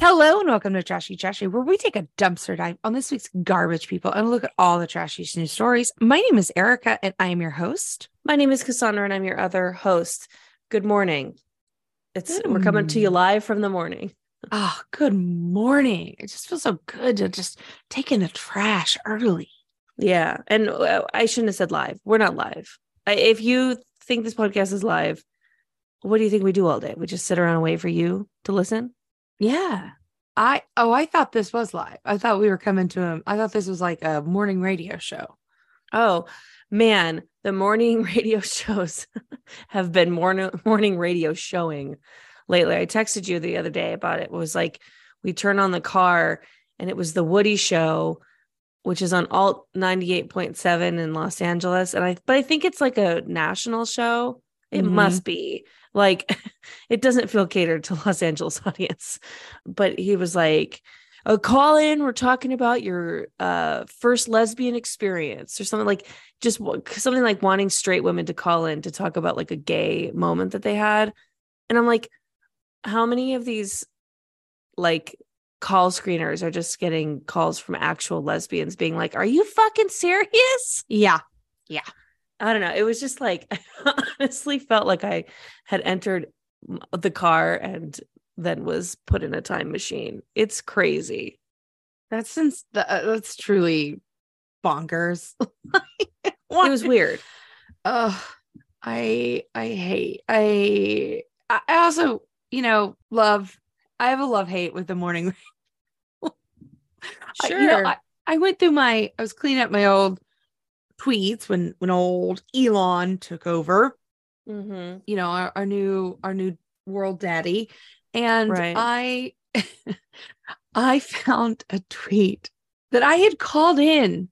Hello and welcome to Trashy Trashy, where we take a dumpster dive on this week's garbage people and look at all the trashy news stories. My name is Erica and I am your host. My name is Cassandra and I'm your other host. Good morning. It's Good we're coming to you live from the morning. Oh, good morning. It just feels so good to just take in the trash early. Yeah, and uh, I shouldn't have said live. We're not live. If you think this podcast is live, what do you think we do all day? We just sit around and wait for you to listen. Yeah. I oh, I thought this was live. I thought we were coming to him. I thought this was like a morning radio show. Oh man, the morning radio shows have been morning morning radio showing lately. I texted you the other day about it. it was like we turn on the car and it was the Woody show, which is on alt 98.7 in Los Angeles. And I but I think it's like a national show. It Mhm. must be. Like it doesn't feel catered to Los Angeles audience. But he was like, a call in. We're talking about your uh, first lesbian experience or something like just something like wanting straight women to call in to talk about like a gay moment that they had. And I'm like, how many of these like call screeners are just getting calls from actual lesbians being like, are you fucking serious? Yeah. Yeah. I don't know. It was just like, I honestly felt like I had entered the car and then was put in a time machine. It's crazy. That's since the, uh, that's truly bonkers. It was weird. Oh, I I hate I I I also you know love I have a love hate with the morning. I- Sure. you know, I, I went through my I was cleaning up my old tweets when when old Elon took over. mm-hmm. You know our, our new our new world daddy, and Right. I I found a tweet that I had called in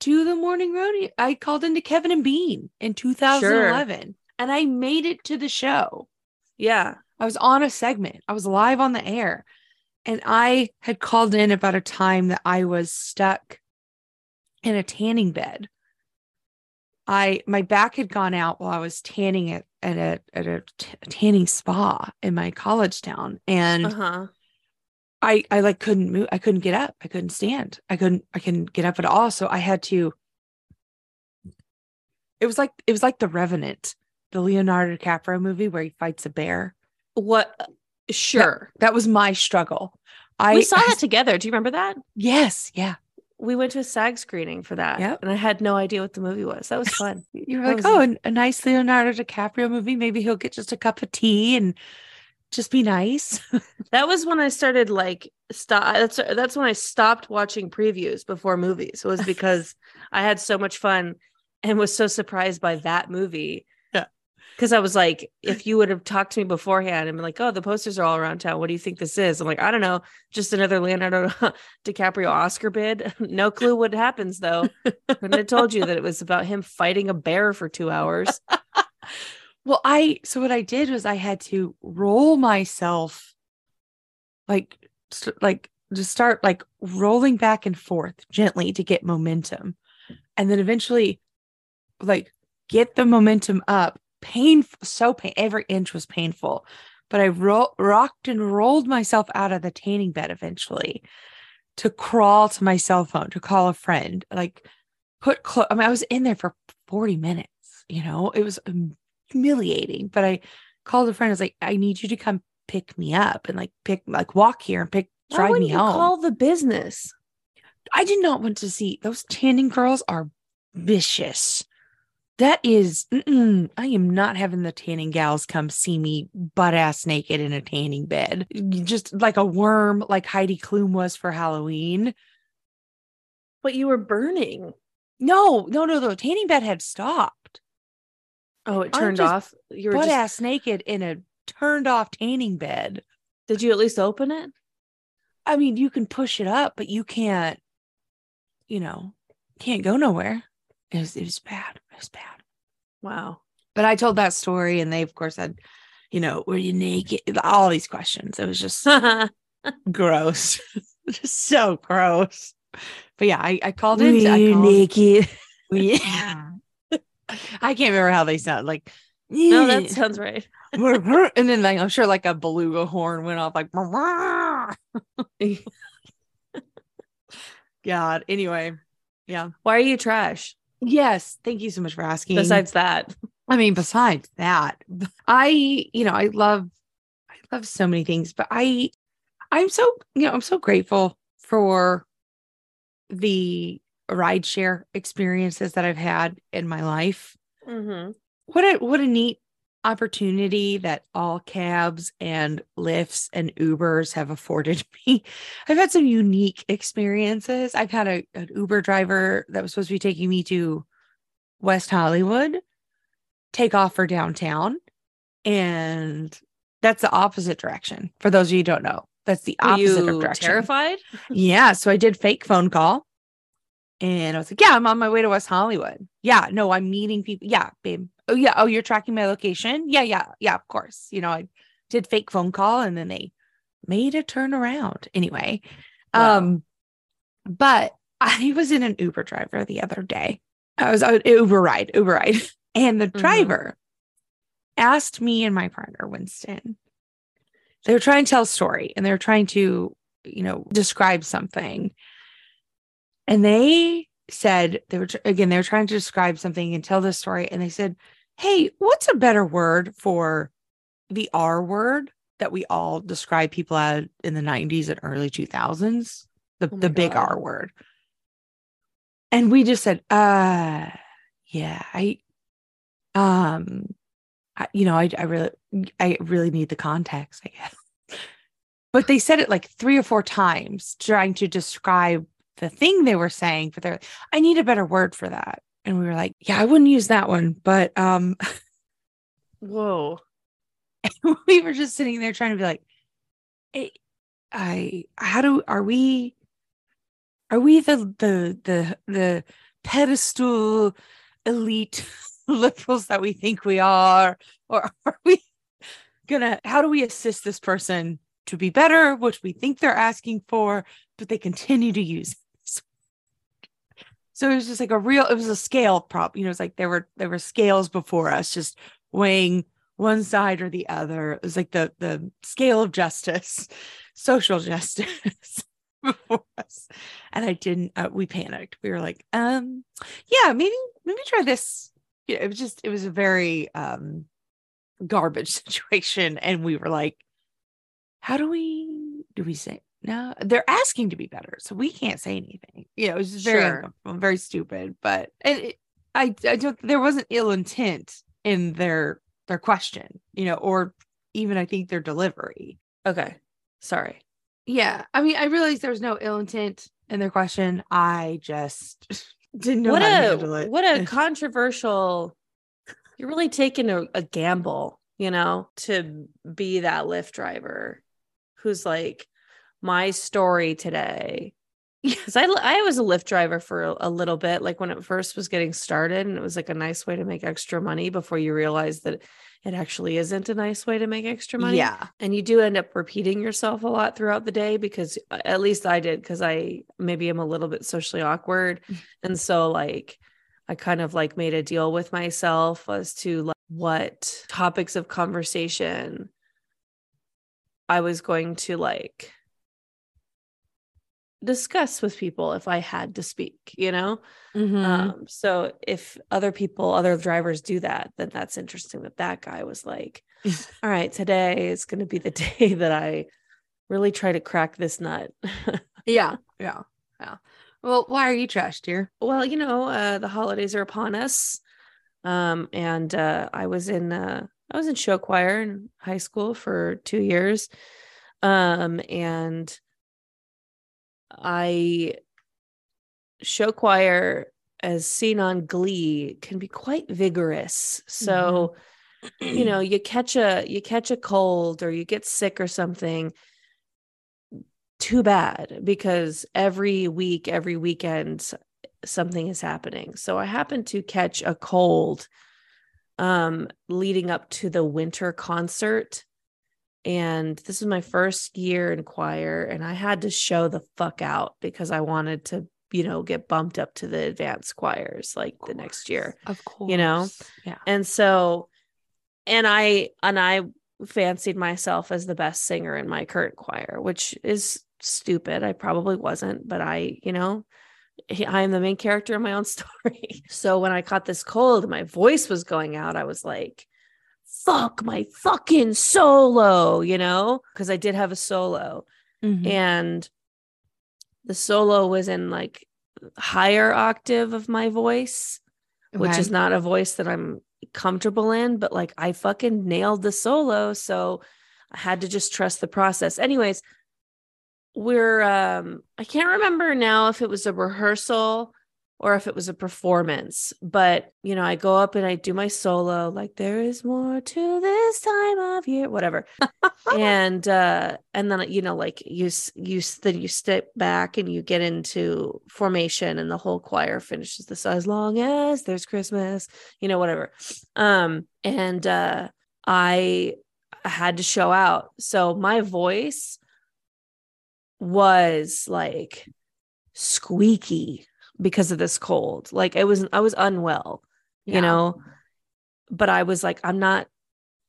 to the morning rodeo. I called into Kevin and Bean in 2011 and I made it to the show. Yeah. I was on a segment, I was live on the air, and I had called in about a time that I was stuck in a tanning bed. I my back had gone out while I was tanning at at a at a t- tanning spa in my college town, and Uh huh. I I like couldn't move. I couldn't get up. I couldn't stand. I couldn't I couldn't get up at all. So I had to. It was like it was like the Revenant, the Leonardo DiCaprio movie where he fights a bear. What? Sure. That was my struggle. I we saw that together. Do you remember that? Yes, yeah. We went to a SAG screening for that. Yep. And I had no idea what the movie was. That was fun. You were That like, oh, an- a nice Leonardo DiCaprio movie. Maybe he'll get just a cup of tea and just be nice. that was when I started like stop. That's that's when I stopped watching previews before movies. It was because I had so much fun and was so surprised by that movie. Because I was like, if you would have talked to me beforehand and been like, oh, the posters are all around town. What do you think this is? I'm like, I don't know. Just another Leonardo DiCaprio Oscar bid. no clue what happens though. Couldn't have told you that it was about him fighting a bear for two hours. Well, I so what I did was I had to roll myself like like just start like rolling back and forth gently to get momentum. And then eventually like get the momentum up. Painful so pain every inch was painful. But I ro- rocked and rolled myself out of the tanning bed eventually to crawl to my cell phone to call a friend. Like put clo- I mean I was in there for 40 minutes, you know. It was um, humiliating. But I called a friend. I was like, I need you to come pick me up and like pick, like walk here and pick, Why drive me you home. call the business? I did not want to see those tanning girls are vicious. That is, I am not having the tanning gals come see me butt ass naked in a tanning bed, just like a worm, like Heidi Klum was for Halloween. But you were burning. No, no, no, the tanning bed had stopped. Oh, it turned off. You were Butt just, ass naked in a turned off tanning bed. Did you at least open it? I mean, you can push it up, but you can't, you know, can't go nowhere. It was, it was bad. It was bad. Wow. But I told that story, and they, of course, had, you know, were you naked? All these questions. It was just gross, just so gross. But yeah, I, I called in. I called, naked? yeah. I can't remember how they sound. Like, No, that sounds right. and then like, I'm sure like a beluga horn went off like God. Anyway, yeah. Why are you trash? Yes. Thank you so much for asking. Besides that, I mean, besides that, I, you know, I love, I love so many things, but I, I'm so, you know, I'm so grateful for the rideshare experiences that I've had in my life. mm-hmm. What a, what a neat opportunity that all cabs and Lyfts and Ubers have afforded me. I've had some unique experiences. I've had a, an Uber driver that was supposed to be taking me to West Hollywood take off for downtown. And that's the opposite direction. For those of you who don't know, that's the opposite direction. terrified? Yeah. So I did fake phone call. And I was like, yeah, I'm on my way to West Hollywood. Yeah, no, I'm meeting people. Yeah, babe. Oh, yeah. Oh, you're tracking my location. Yeah, yeah, yeah, of course. You know, I did fake phone call and then they made a turn around anyway. Wow. Um, but I was in an Uber driver the other day. I was an Uber ride, Uber ride. And the Mhm. driver asked me and my partner, Winston, they were trying to tell a story and they were trying to, you know, describe something. And they said, they were, again, they were trying to describe something and tell this story. And they said, Hey, what's a better word for the R word that we all describe people as in the 90s and early 2000s? The, Oh the big R word. And we just said, uh, yeah, I, um, I, you know, I, I really, I really need the context, I guess. But they said it like three or four times, trying to describe the thing they were saying. But they're, I need a better word for that. And we were like, yeah, I wouldn't use that one. But um, Whoa. we were just sitting there trying to be like, "Eh, I, how do, are we, are we the, the, the, the pedestal elite liberals that we think we are? Or are we gonna, how do we assist this person to be better, which we think they're asking for, but they continue to use it? So it was just like a real, it was a scale prop. You know, it's like there were, there were scales before us just weighing one side or the other. It was like the the scale of justice, social justice before us. And I didn't. Uh, we panicked. We were like, um, yeah, maybe maybe try this. You know, it was just it was a very um garbage situation, and we were like, how do we do we say? No, they're asking to be better, so we can't say anything. You know, it was just very Sure. very stupid. But and it, I, I don't. There wasn't ill intent in their their question, you know, or even I think their delivery. Okay. Sorry. Yeah, I mean, I realized there was no ill intent in their question. I just didn't know what how to a handle it. what a controversial you're really taking a, a gamble you know to be that lyft driver who's like my story today. Because I, I was a lyft driver for a, a little bit like when it first was getting started and it was like a nice way to make extra money before you realize that it actually isn't a nice way to make extra money. Yeah, and you do end up repeating yourself a lot throughout the day because uh, at least I did because I maybe am a little bit socially awkward. And so like I kind of like made a deal with myself as to like what topics of conversation I was going to like discuss with people if I had to speak, you know? Mhm. Um, so if other people, other drivers do that, then that's interesting that that guy was like, all right, today is going to be the day that I really try to crack this nut. yeah, yeah, yeah. Well, why are you trash, dear? well, you know, uh, the holidays are upon us. Um, and uh, I was in uh, I was in show choir in high school for two years. Um, and I show choir as seen on Glee can be quite vigorous. So, you know, you catch a you catch a cold or you get sick or something. Too bad because every week, every weekend, something is happening. So I happened to catch a cold um leading up to the winter concert and this is my first year in choir and I had to show the fuck out because I wanted to you know, get bumped up to the advanced choirs like the next year. Of course. You know? Yeah. And so and I and I fancied myself as the best singer in my current choir, which is stupid. I probably wasn't, but I, you know, I am the main character in my own story. So when I caught this cold, my voice was going out. I was like, fuck my fucking solo, you know, because I did have a solo Mhm. and the solo was in like higher octave of my voice, which is not a voice that I'm comfortable in, but like I fucking nailed the solo. So I had to just trust the process. Anyways, we're um I can't remember now if it was a rehearsal or if it was a performance, but you know, I go up and I do my solo like there is more to this time of year, whatever. and uh and then you know like you you then you step back and you get into formation and the whole choir finishes this as long as there's christmas you know whatever. Um and uh i had to show out. So my voice was like squeaky because of this cold like it was i was unwell Yeah. you know but i was like i'm not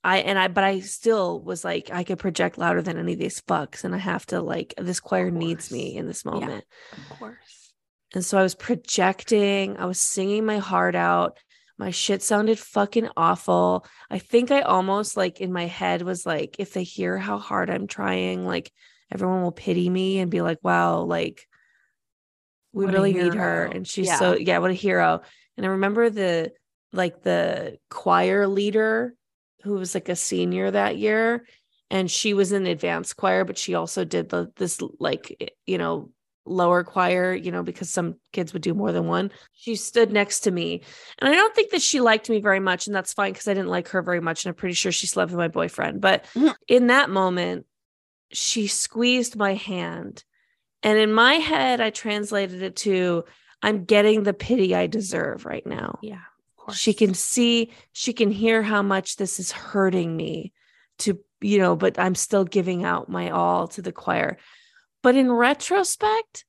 i and i but i still was like i could project louder than any of these fucks and i have to like this choir needs me in this Yeah. moment Of course. and so i was projecting i was singing my heart out my shit sounded fucking awful i think i almost like in my head was like if they hear how hard i'm trying like everyone will pity me and be like wow like we What really need her and she's Yeah. so yeah what a hero and i remember the like the choir leader who was like a senior that year and she was in advanced choir but she also did the this like you know lower choir you know because some kids would do more than one she stood next to me and i don't think that she liked me very much and that's fine because i didn't like her very much and i'm pretty sure she slept with my boyfriend but Mhm. in that moment she squeezed my hand and in my head i translated it to i'm getting the pity i deserve right now Yeah. Of course. she can see she can hear how much this is hurting me to you know but i'm still giving out my all to the choir but in retrospect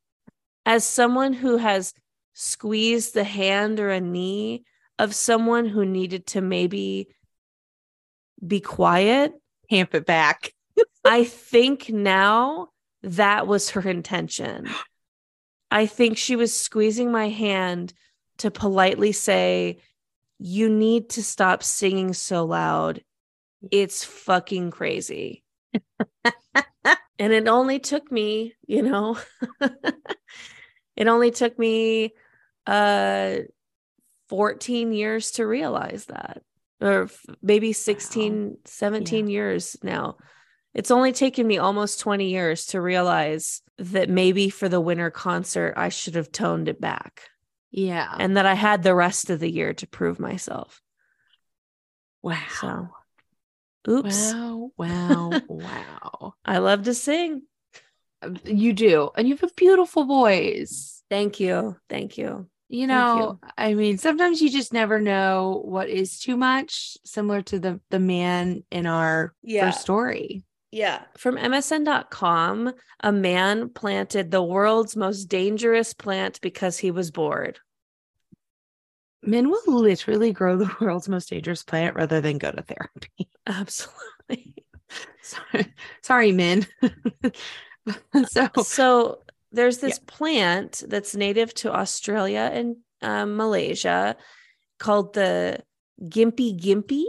as someone who has squeezed the hand or a knee of someone who needed to maybe be quiet Camp it back. i think now that was her intention i think she was squeezing my hand to politely say you need to stop singing so loud. It's fucking crazy. and it only took me, you know, it only took me uh 14 years to realize that or maybe 16 17 years now it's only taken me almost 20 years to realize that maybe for the winter concert i should have toned it back Yeah. and that I had the rest of the year to prove myself. wow. So, oops, Wow. Wow. wow. I love to sing. Um, you do. And you have a beautiful voice. Thank you. Thank you. You know, I mean, sometimes you just never know what is too much, similar to the the man in our first story. Yeah. From MSN.com, a man planted the world's most dangerous plant because he was bored. Men will literally grow the world's most dangerous plant rather than go to therapy. Absolutely. sorry, sorry men. so so there's this plant that's native to Australia and um, Malaysia called the gimpy gimpy.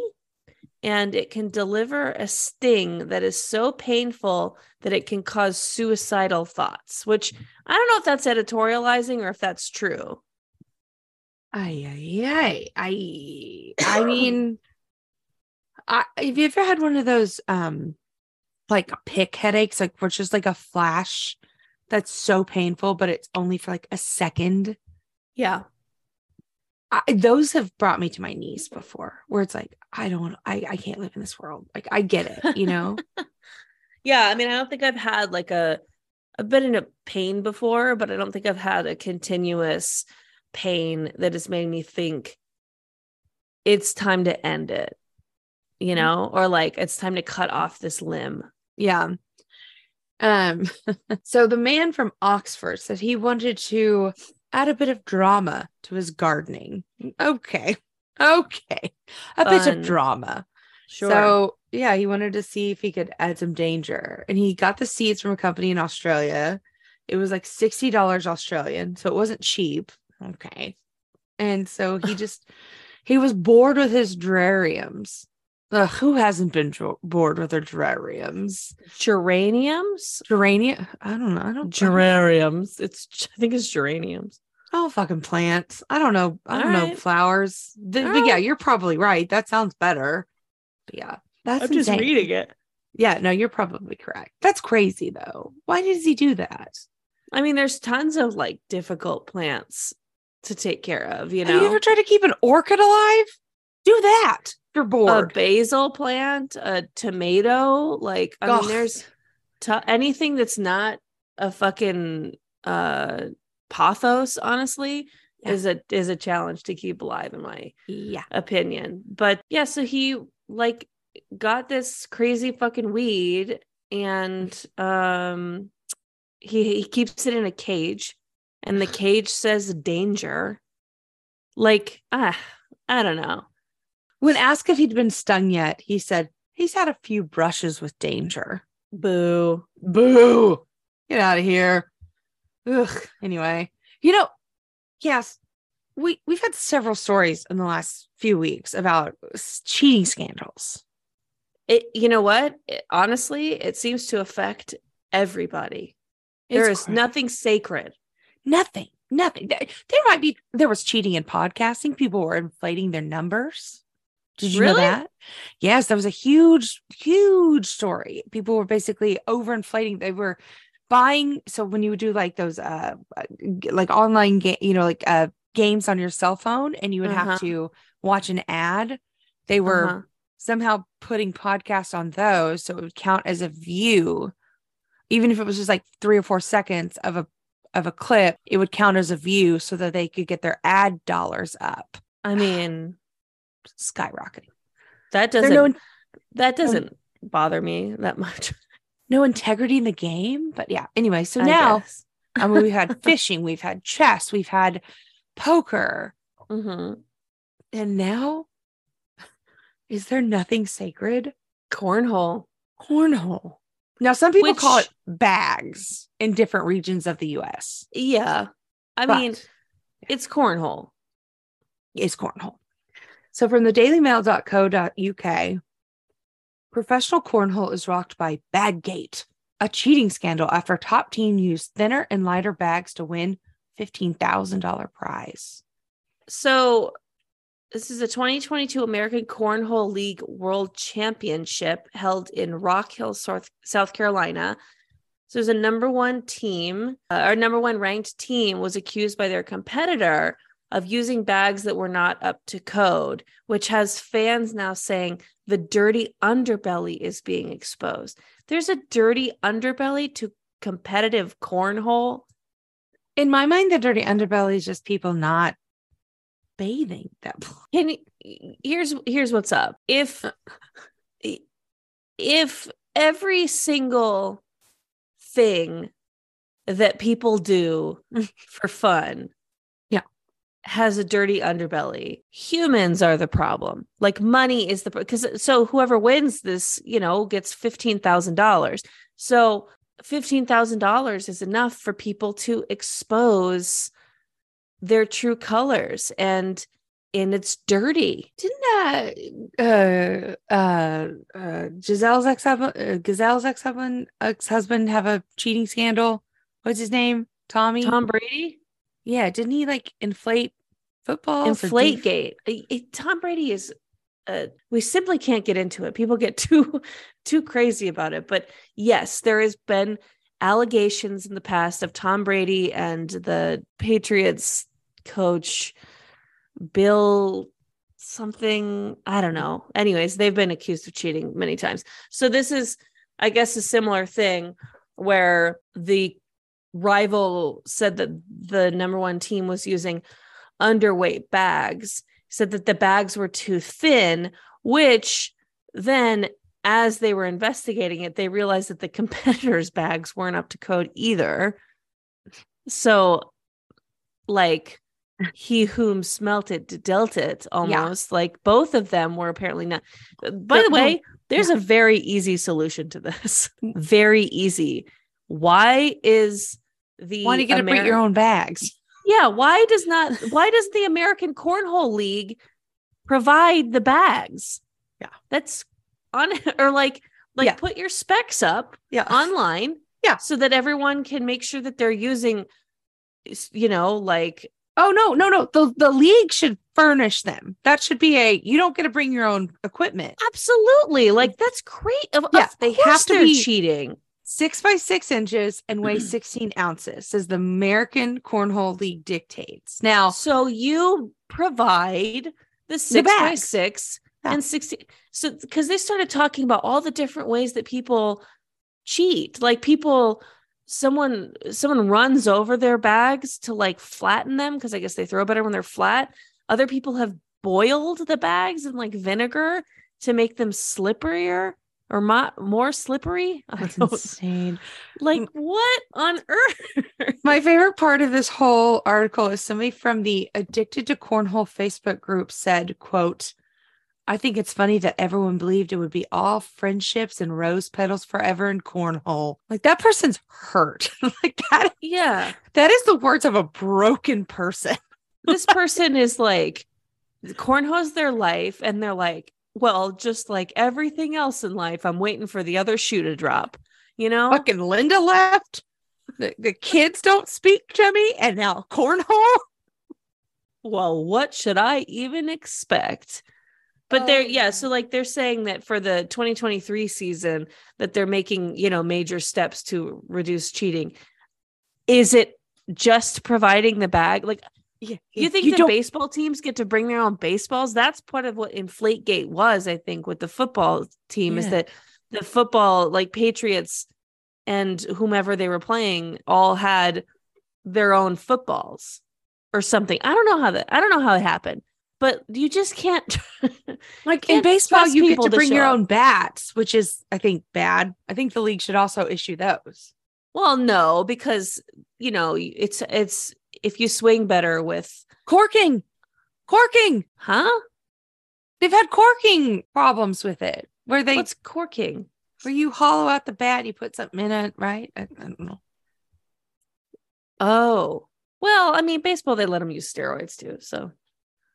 And it can deliver a sting that is so painful that it can cause suicidal thoughts, which I don't know if that's editorializing or if that's true. I, I, I, I mean, I, have you ever had one of those, um, like pick headaches, like it's just like a flash that's so painful, but it's only for like a second? Yeah. I, those have brought me to my knees before, where it's like, I don't I, I can't live in this world. Like, I get it, you know? Yeah. I mean, I don't think I've had like a, I've been in a pain before, but I don't think I've had a continuous pain that has made me think it's time to end it, you know, or like it's time to cut off this limb. yeah. Um, so the man from Oxford said he wanted to add a bit of drama to his gardening. Okay. Okay. A bit of drama. Sure. So yeah, he wanted to see if he could add some danger. And he got the seeds from a company in Australia. It was like $60 Australian. So it wasn't cheap. Okay. And so he just he was bored with his geraniums. Ugh, who hasn't been dro- bored with their geraniums? geraniums, Geranium? I don't know. I don't geraniums. It's I think it's geraniums. Oh, fucking plants. I don't know. I don't know right. flowers. Th- All but yeah, you're probably right. That sounds better. But yeah, that's I'm just reading it. Yeah, no, you're probably correct. That's crazy though. Why does he do that? I mean, there's tons of like difficult plants to take care of. You Have you ever tried to keep an orchid alive? Do that. You're a basil plant, a tomato. Like, I Ugh. mean, there's t- anything that's not a fucking uh pothos. Honestly, Yeah. is a is a challenge to keep alive, in my yeah. opinion. But yeah, so he like got this crazy fucking weed and um he he keeps it in a cage and the cage says danger. Like ah, I don't know. When asked if he'd been stung yet, he said he's had a few brushes with danger. Boo. Boo. Get out of here. Ugh. Anyway, you know, yes, we we've had several stories in the last few weeks about cheating scandals. It you know what? It- honestly, it seems to affect everybody. There It's is cra- nothing sacred. nothing, nothing. There, there might be there was cheating in podcasting. People were inflating their numbers. Did you know that? Yes, that was a huge, huge story. People were basically overinflating. They were buying. So when you would do like those, uh, uh, like online game, you know, like uh, games on your cell phone, and you would Uh-huh. have to watch an ad. They were Uh-huh. somehow putting podcasts on those, so it would count as a view, even if it was just like three or four seconds of a of a clip. It would count as a view, so that they could get their ad dollars up, I mean, skyrocketing. that doesn't no that doesn't bother me that much. no integrity in the game. But yeah, anyway, so I now. I mean, we've had fishing, we've had chess, we've had poker, mm-hmm. and now is there nothing sacred? cornhole. Cornhole. Now, some people call it bags in different regions of the US. Yeah. I but mean, it's cornhole. it's cornhole. So from the dailymail.co.uk, professional cornhole is rocked by Baggate, a cheating scandal after top team used thinner and lighter bags to win $15,000 prize. So this is a 2022 American Cornhole League World Championship held in Rock Hill, South, Carolina. So there's a number one team, uh, our number one ranked team was accused by their competitor of using bags that were not up to code, which has fans now saying the dirty underbelly is being exposed. There's a dirty underbelly to competitive cornhole. In my mind, the dirty underbelly is just people not bathing that Can here's here's what's up. If if every single thing that people do for fun. Has a dirty underbelly humans are the problem like money is the because so whoever wins this you know gets $15000 so $15000 is enough for people to expose their true colors and and it's dirty Didn't uh uh uh, uh Gisele's ex husband uh, Gazelle's ex husband ex husband have a cheating scandal? What's his name? Tommy. tom brady Yeah, didn't he like inflate football? inflate gate. Tom brady is uh, we simply can't get into it. People get too too crazy about it. But yes there has been allegations in the past of tom brady and the patriots coach bill something. I don't know. Anyways they've been accused of cheating many times. So this is i guess a similar thing where the rival said that the number one team was using underweight bags said that the bags were too thin which then as they were investigating it, they realized that the competitors' bags weren't up to code either. So, like, he whom smelt it dealt it almost like both of them were apparently not. By the way, there's yeah. a very easy solution to this. very easy. Why is the why do you get Ameri- to bring your own bags? Yeah, why does not why does the American Cornhole League provide the bags? Yeah. That's on or like like yeah. put your specs up yeah. online. Yeah. So that everyone can make sure that they're using you know, like Oh no, no, no. The the league should furnish them. That should be a you don't get to bring your own equipment. Absolutely. Like that's great. Of, yeah, of they have to be cheating. Six by six inches and weigh 16 ounces, as the American Cornhole League dictates. Now, so you provide the six the by six yeah. and 16. So because they started talking about all the different ways that people cheat, like people someone someone runs over their bags to like flatten them because I guess they throw better when they're flat. Other people have boiled the bags in like vinegar to make them slipperier or mo- more slippery. That's insane. Like what on earth? My favorite part of this whole article is somebody from the Addicted to Cornhole Facebook group said, "quote I think it's funny that everyone believed it would be all friendships and rose petals forever in cornhole. Like that person's hurt. like that. Yeah. That is the words of a broken person. this person is like, cornhole's their life. And they're like, well, just like everything else in life, I'm waiting for the other shoe to drop. You know? Fucking Linda left. The, the kids don't speak to me. And now cornhole. Well, what should I even expect? but they're yeah so oh. like they're saying that for the 2023 season that they're making you know major steps to reduce cheating is it just providing the bag like yeah, you think you the baseball teams get to bring their own baseballs? That's part of what inflategate was i think with the football team yeah. is that the football like patriots and whomever they were playing all had their own footballs or something. I don't know how that i don't know how it happened but you just can't like can't in baseball you get to bring to your own bats which is i think bad. I think the league should also issue those. Well no because you know it's it's if you swing better with corking corking huh they've had corking problems with it where they what's corking where you hollow out the bat you put something in it right I, I don't know oh well i mean baseball they let them use steroids too so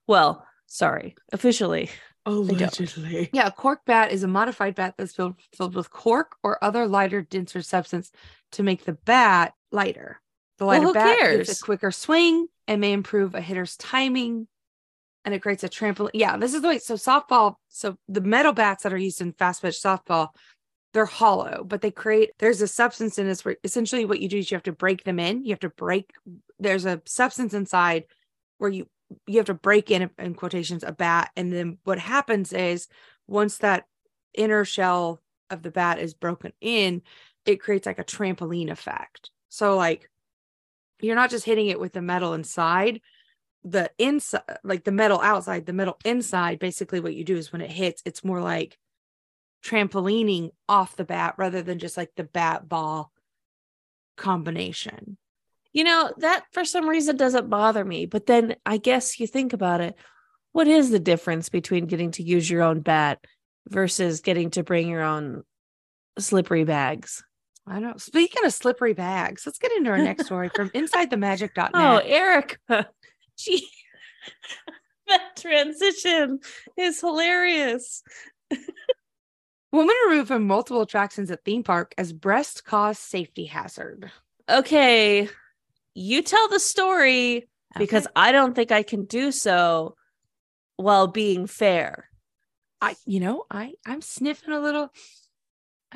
well, sorry, officially. Allegedly. Yeah, a cork bat is a modified bat that's filled, filled with cork or other lighter, denser substance to make the bat lighter. The lighter well, bat cares? gives a quicker swing and may improve a hitter's timing and it creates a trampoline. Yeah, this is the way. So softball, so the metal bats that are used in fast pitch softball, they're hollow, but they create there's a substance in this where essentially what you do is you have to break them in. You have to break there's a substance inside where you you have to break in in quotations a bat and then what happens is once that inner shell of the bat is broken in it creates like a trampoline effect so like you're not just hitting it with the metal inside the inside like the metal outside the metal inside basically what you do is when it hits it's more like trampolining off the bat rather than just like the bat ball combination you know, that for some reason doesn't bother me. But then I guess you think about it. What is the difference between getting to use your own bat versus getting to bring your own slippery bags? I don't know. Speaking of slippery bags, let's get into our next story from InsideTheMagic.net. Oh, Erica. Gee, that transition is hilarious. Woman removed from multiple attractions at theme park as breast cause safety hazard. Okay, you tell the story okay. because I don't think I can do so while being fair. I, you know, I I'm sniffing a little.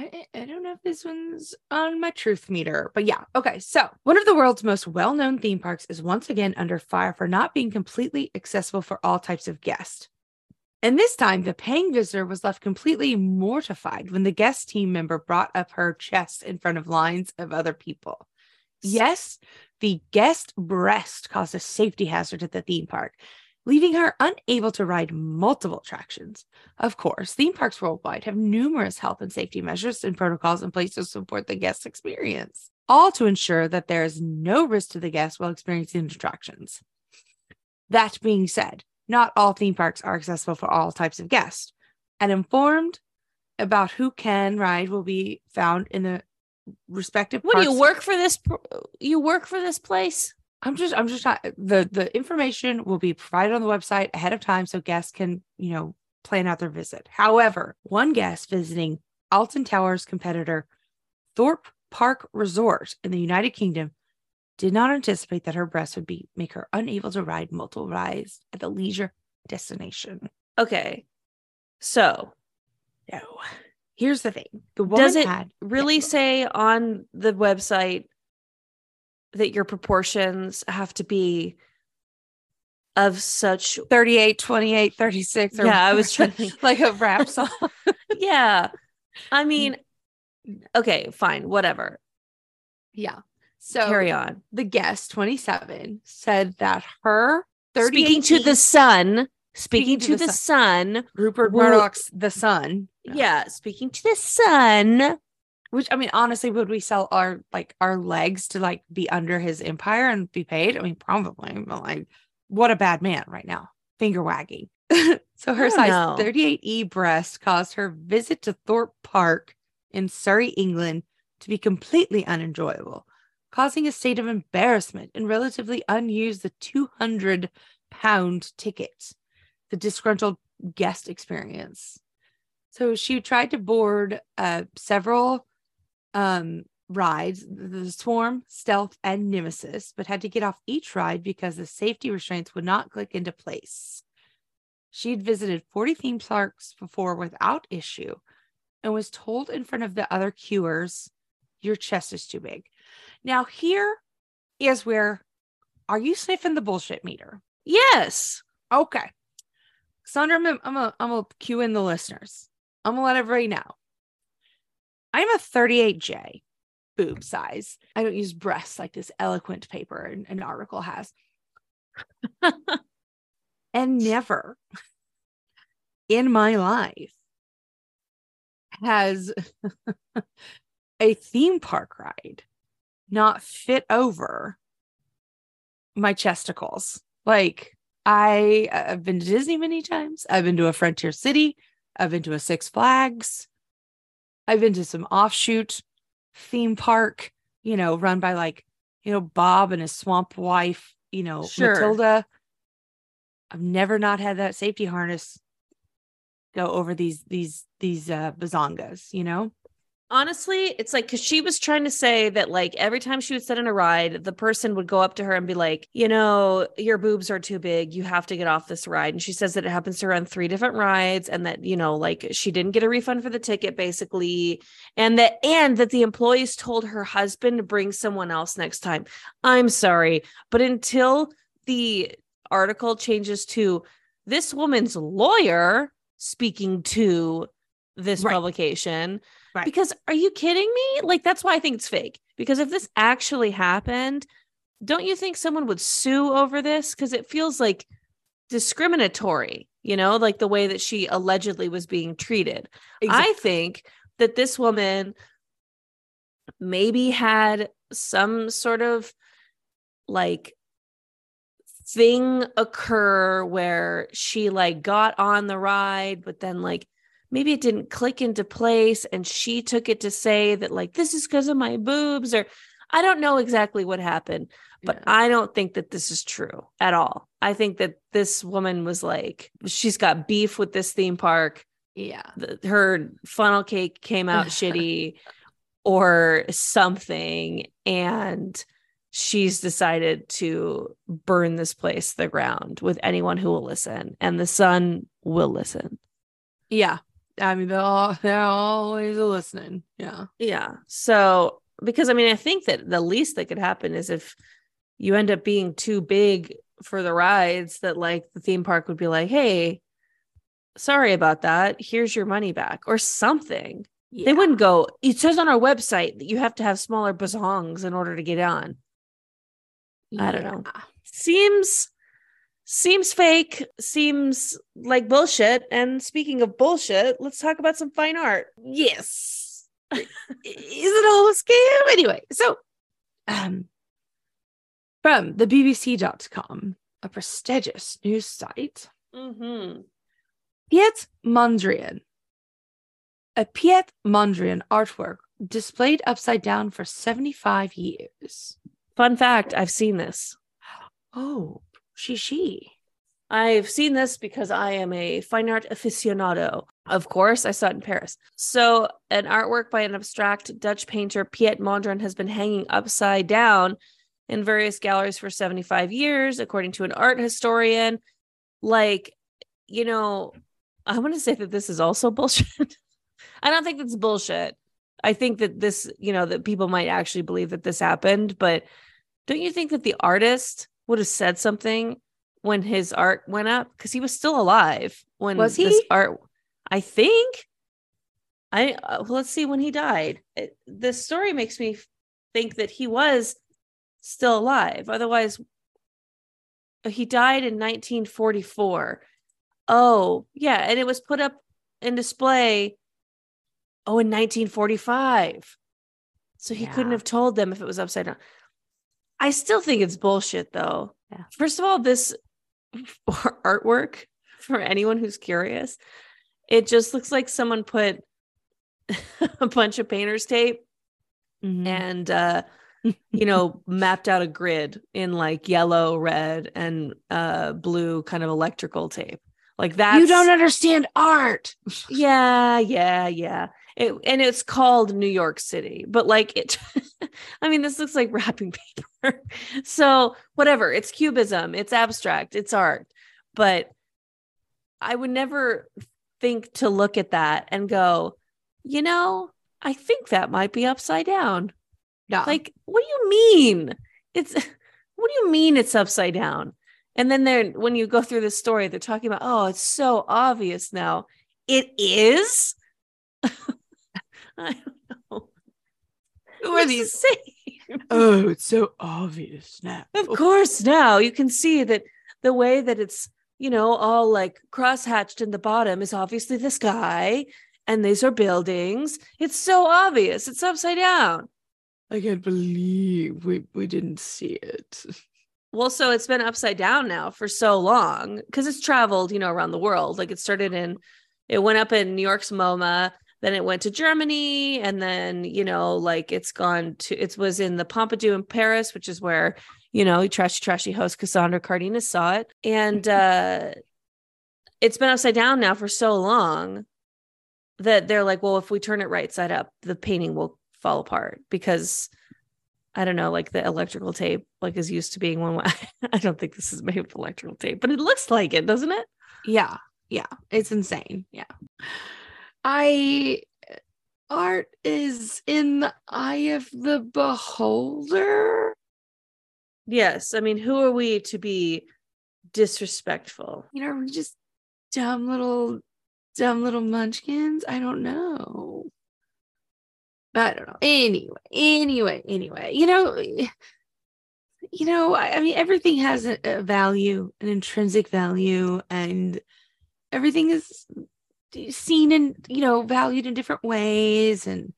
I I don't know if this one's on my truth meter, but yeah. Okay, so one of the world's most well-known theme parks is once again under fire for not being completely accessible for all types of guests. And this time, the paying visitor was left completely mortified when the guest team member brought up her chest in front of lines of other people. Yes, the guest breast caused a safety hazard at the theme park. Leaving her unable to ride multiple attractions. Of course, theme parks worldwide have numerous health and safety measures and protocols in place to support the guest experience, all to ensure that there is no risk to the guests while experiencing attractions. That being said, not all theme parks are accessible for all types of guests, and informed about who can ride will be found in the respective What do you work for this? You work for this place? I'm just I'm just not the the information will be provided on the website ahead of time so guests can, you know, plan out their visit. However, one guest visiting Alton Towers competitor Thorpe Park Resort in the United Kingdom did not anticipate that her breast would be make her unable to ride multiple rides at the leisure destination. Okay. So, No. Here's the thing. The woman Does it had really Yeah. say on the website that your proportions have to be of such 38, 28, 36 or Yeah, I was trying to think. like a rap song. yeah i mean okay fine whatever yeah. So carry on the guest 27 said that her 38 speaking to the sun speaking, Speaking to to, the the, sun, Rupert Murdoch's The Sun. yeah speaking to the sun Which I mean, honestly, would we sell our like our legs to like be under his empire and be paid? I mean, probably. But like, what a bad man right now. Finger wagging. so her size know. 38E breast caused her visit to Thorpe Park in Surrey, England to be completely unenjoyable, causing a state of embarrassment and relatively unused the 200 pound ticket, the disgruntled guest experience. So she tried to board uh, several um, rides, the Swarm, Stealth, and Nemesis, but had to get off each ride because the safety restraints would not click into place. She'd visited 40 theme parks before without issue and was told in front of the other queuers, Your chest is too big. Now, here is where are you sniffing the bullshit meter? yes Okay. Sandra, I'm I'm gonna, I'm gonna cue in the listeners. I'm gonna let everybody know. I'm a 38J boob size. I don't use breasts like this eloquent paper an, an article has. and never in my life has a theme park ride not fit over my chesticles. Like I I've been to Disney many times. I've been to a Frontier City. I've been to a Six Flags. I've been to some offshoot theme park, you know, run by like, you know, Bob and his swamp wife, you know, Sure. Matilda. I've never not had that safety harness go over these these these uh bazongas, you know? Honestly it's like because she was trying to say that like every time she would sit in a ride the person would go up to her and be like you know your boobs are too big you have to get off this ride and she says that it happens to her on three different rides and that you know like she didn't get a refund for the ticket basically and that and that the employees told her husband to bring someone else next time i'm sorry but until the article changes to this woman's lawyer speaking to this Right. publication Right. because are you kidding me? Like that's why i think it's fake. Because if this actually happened don't you think someone would sue over this? Because it feels like discriminatory you know like the way that she allegedly was being treated. I think that this woman maybe had some sort of like thing occur where she like got on the ride, but then like maybe it didn't click into place and she took it to say that like this is because of my boobs or I don't know exactly what happened, but Yeah. I don't think that this is true at all. I think that this woman was like, she's got beef with this theme park yeah. the, her funnel cake came out shitty or something and she's decided to burn this place to the ground with anyone who will listen and the sun will listen Yeah. I mean, they're all they're always listening. Yeah. yeah so because i mean i think that the least that could happen is if you end up being too big for the rides that like the theme park would be like hey sorry about that here's your money back or something yeah. They wouldn't go. It says on our website that you have to have smaller bazongs in order to get on. I don't know. Seems seems fake, seems like bullshit. And speaking of bullshit, let's talk about some fine art. Yes. Is it all a scam? Anyway, so um from the BBC.com, a prestigious news site, Mm-hmm. Piet Mondrian. A Piet Mondrian artwork displayed upside down for 75 years. Fun fact I've seen this. Oh, she, she. I've seen this because I am a fine art aficionado. Of course, I saw it in Paris. So, an artwork by an abstract Dutch painter, Piet Mondrian, has been hanging upside down in various galleries for 75 years, according to an art historian. Like, you know, I want to say that this is also bullshit. I don't think that's bullshit. I think that this, you know, that people might actually believe that this happened, but don't you think that the artist would have said something when his art went up because he was still alive when Was this he? art i think. I uh, well, let's see when he died. It, this story makes me think that he was still alive. Otherwise he died in 1944 oh yeah and it was put up in display oh in 1945 so he couldn't have told them if it was upside down i still think it's bullshit though Yeah. first of all this artwork for anyone who's curious it just looks like someone put a bunch of painter's tape Mhm. and uh you know mapped out a grid in like yellow red and uh blue kind of electrical tape like that you don't understand art. yeah yeah yeah it, and it's called new york city but like it i mean this looks like wrapping paper. So whatever it's cubism it's abstract it's art but i would never think to look at that and go you know i think that might be upside down. No. like what do you mean? It's what do you mean it's upside down? And then they're when you go through the story they're talking about oh it's so obvious now. It is i don't know who are these? the. Oh, it's so obvious now. of oh. course now you can see that the way that it's you know all like cross-hatched in the bottom is obviously the sky and these are buildings it's so obvious it's upside down I can't believe we, we didn't see it. Well, so it's been upside down now for so long because it's traveled, you know, around the world. Like it started in, it went up in New York's MoMA, then it went to Germany, and then you know, like it's gone to, it was in the Pompidou in Paris, which is where you know, trashy trashy host Cassandra Cardenas saw it, and uh it's been upside down now for so long that they're like, well, if we turn it right side up, the painting will fall apart because I don't know, like the electrical tape, like is used to being one way. I don't think this is made of electrical tape, but it looks like it, doesn't it? Yeah. Yeah. It's insane. Yeah. I art is in the eye of the beholder. Yes. I mean, who are we to be disrespectful? You know, we're just dumb little dumb little munchkins. I don't know. I don't know. Anyway, anyway, anyway, you know, you know, I, I mean, everything has a, a value, an intrinsic value, and everything is seen and you know valued in different ways, and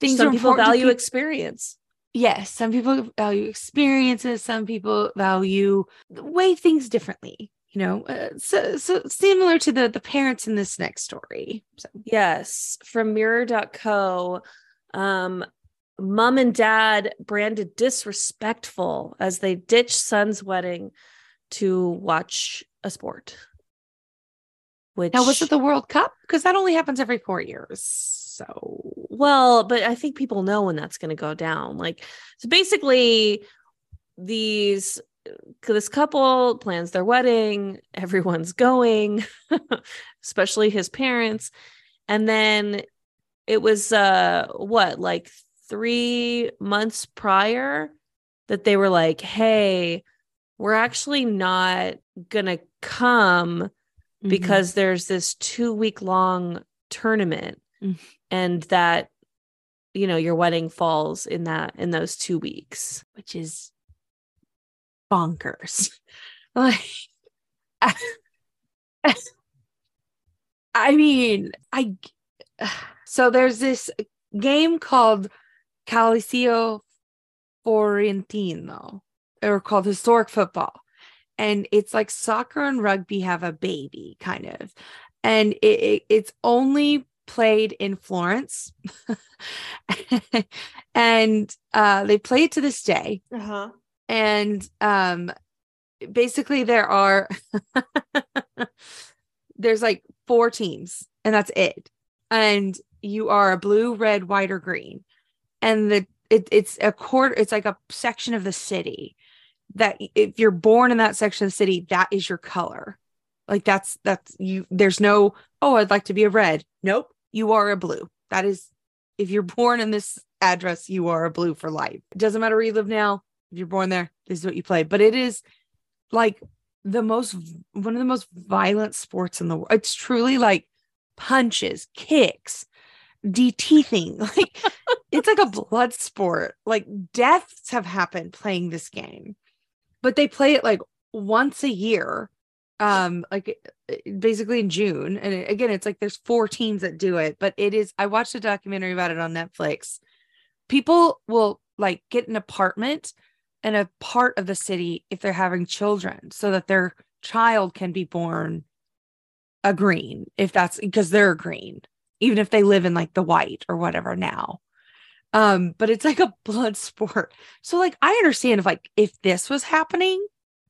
things Some are people value experience. yes, some people value experiences, some people value weigh things differently. You know, uh, so so similar to the the parents in this next story. So Yes. From mirror.co. Um, mom and dad branded disrespectful as they ditch son's wedding to watch a sport. Which now, was it the World Cup? Because that only happens every four years. So Well, but I think people know when that's going to go down. Like, so basically, these this couple plans their wedding. Everyone's going, especially his parents, and then it was uh what like three months prior that they were like, "Hey, we're actually not gonna come." Because there's this two week long tournament Mm. and that you know your wedding falls in that in those two weeks which is bonkers. like I mean, I so there's this game called Calcio Fiorentino, or called historic football, and it's like soccer and rugby have a baby kind of, and it, it it's only played in Florence, and uh, they play it to this day. Uh-huh. And um, basically, there are there's like four teams, and that's it. And you are a blue, red, white, or green, and the it, it's a quarter. It's like a section of the city that if you're born in that section of the city, that is your color. Like that's that's you. There's no oh, I'd like to be a red. Nope, you are a blue. That is if you're born in this address, you are a blue for life. It doesn't matter where you live now. If you're born there, this is what you play. But it is like the most one of the most violent sports in the world. It's truly like punches, kicks, deteething. Like it's like a blood sport. Like deaths have happened playing this game. But they play it like once a year. Um like basically in June and again it's like there's four teams that do it, but it is I watched a documentary about it on Netflix. People will like get an apartment in a part of the city if they're having children so that their child can be born a green if that's because they're green even if they live in like the white or whatever now um but it's like a blood sport so like i understand if like if this was happening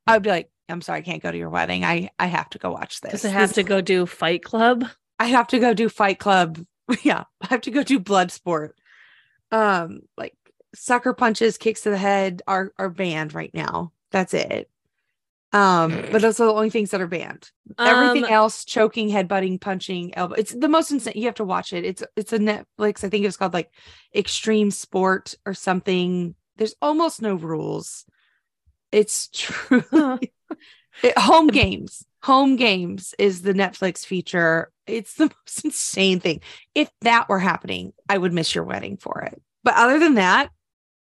i would be like i'm sorry i can't go to your wedding i i have to go watch this Does it have This- to go do Fight Club? I have to go do Fight Club. Yeah, I have to go do blood sport. Um, like sucker punches, kicks to the head are are banned right now. That's it. Um, but those are the only things that are banned. Everything Um, else, choking, headbutting, punching, elbow. It's the most insane. You have to watch it. It's it's a Netflix. I think it's called like Extreme Sport or something. There's almost no rules. It's true. It- home games. Home games is the Netflix feature. It's the most insane thing. If that were happening, I would miss your wedding for it. But other than that,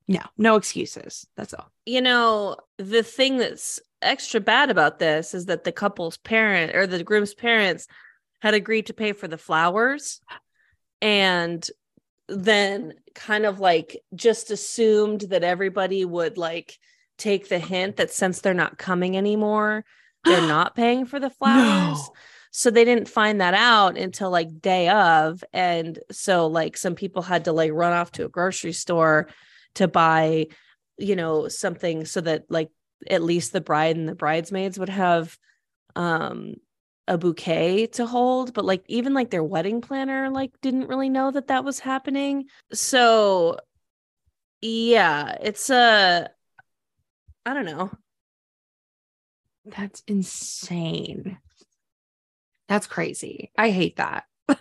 no, no excuses. That's all. you know, the thing that's extra bad about this is that the couple's parent or the groom's parents had agreed to pay for the flowers and then kind of like just assumed that everybody would like take the hint that since they're not coming anymore, they're not paying for the flowers. No. So they didn't find that out until like day of. And so like some people had to like run off to a grocery store to buy, you know, something so that like at least the bride and the bridesmaids would have um a bouquet to hold but like even like their wedding planner like didn't really know that that was happening so yeah it's uh i don't know That's insane. That's crazy. I hate that.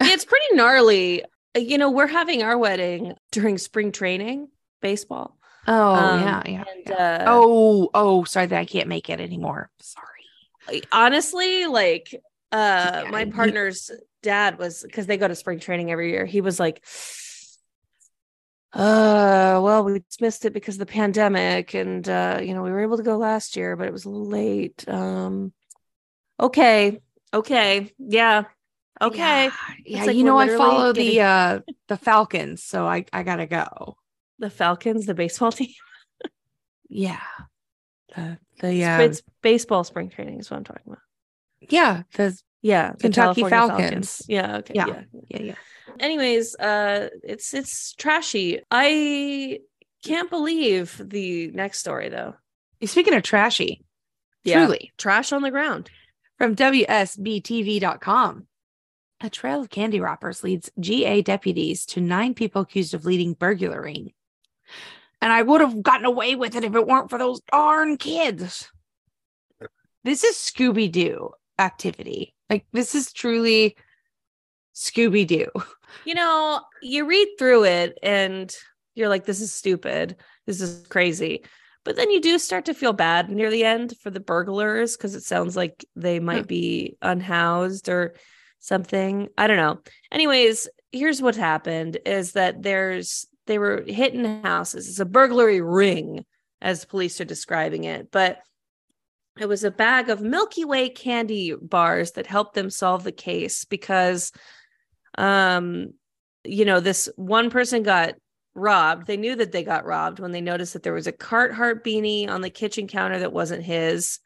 it's pretty gnarly you know we're having our wedding during spring training baseball Oh, Um, yeah, yeah. and yeah. uh oh, oh, sorry that I can't make it anymore. Sorry. honestly like uh Yeah, my you- partner's dad was because they go to spring training every year he was like uh well we missed it because of the pandemic and uh you know we were able to go last year but it was a little late um okay okay yeah okay Yeah, yeah, like you know, I follow getting- the uh the Falcons, so I I gotta go. The falcons the baseball team Yeah. The the It's- uh, it's baseball spring training is what i'm talking about yeah, the yeah the Kentucky California Falcons. yeah okay Yeah. yeah yeah, yeah. anyways uh it's it's trashy i can't believe the next story though You're Speaking of trashy, Yeah. truly trash on the ground from WSBTV.com. A trail of candy wrappers leads GA deputies to nine people accused of leading burglary. And I would have gotten away with it if it weren't for those darn kids. This is Scooby Doo activity. Like, this is truly Scooby Doo. you know you read through it and you're like this is stupid this is crazy but then you do start to feel bad near the end for the burglars because it sounds like they might be unhoused or something i don't know anyways here's what happened is that there's they were hitting houses it's a burglary ring as police are describing it but it was a bag of Milky Way candy bars that helped them solve the case because um you know this one person got robbed. They knew that they got robbed when they noticed that there was a Carhartt beanie on the kitchen counter that wasn't his,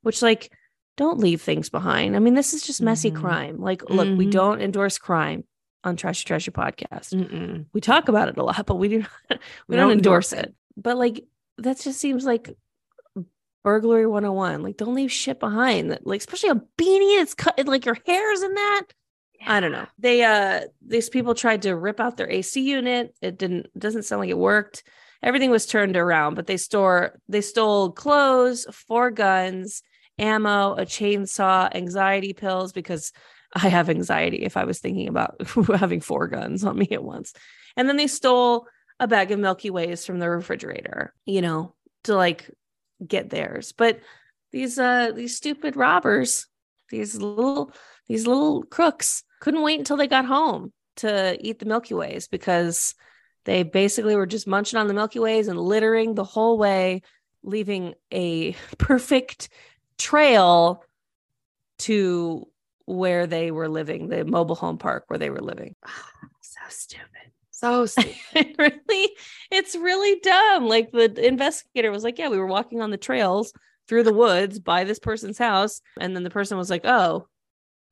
which like don't leave things behind. I mean, this is just messy Mhm. crime. Like, look, we Mhm. don't endorse crime on Trash Treasure podcast. Mm-mm. We talk about it a lot, but we do we, We don't, don't endorse endorse it. But like that just seems like burglary 101. Like, don't leave shit behind. Like especially a beanie that's cut like your hair's in that. I don't know. They uh these people tried to rip out their AC unit. It didn't it doesn't sound like it worked. Everything was turned around, but they store they stole clothes, four guns, ammo, a chainsaw, anxiety pills because I have anxiety if I was thinking about having four guns on me at once. And then they stole a bag of Milky Ways from the refrigerator, you know, to like get theirs. But these uh these stupid robbers, these little these little crooks couldn't wait until they got home to eat the Milky Ways because they basically were just munching on the Milky Ways and littering the whole way, leaving a perfect trail to where they were living, the mobile home park where they were living. Ah, so stupid. So stupid. It really, it's really dumb. Like the investigator was like, Yeah, we were walking on the trails through the woods by this person's house. And then the person was like, Oh,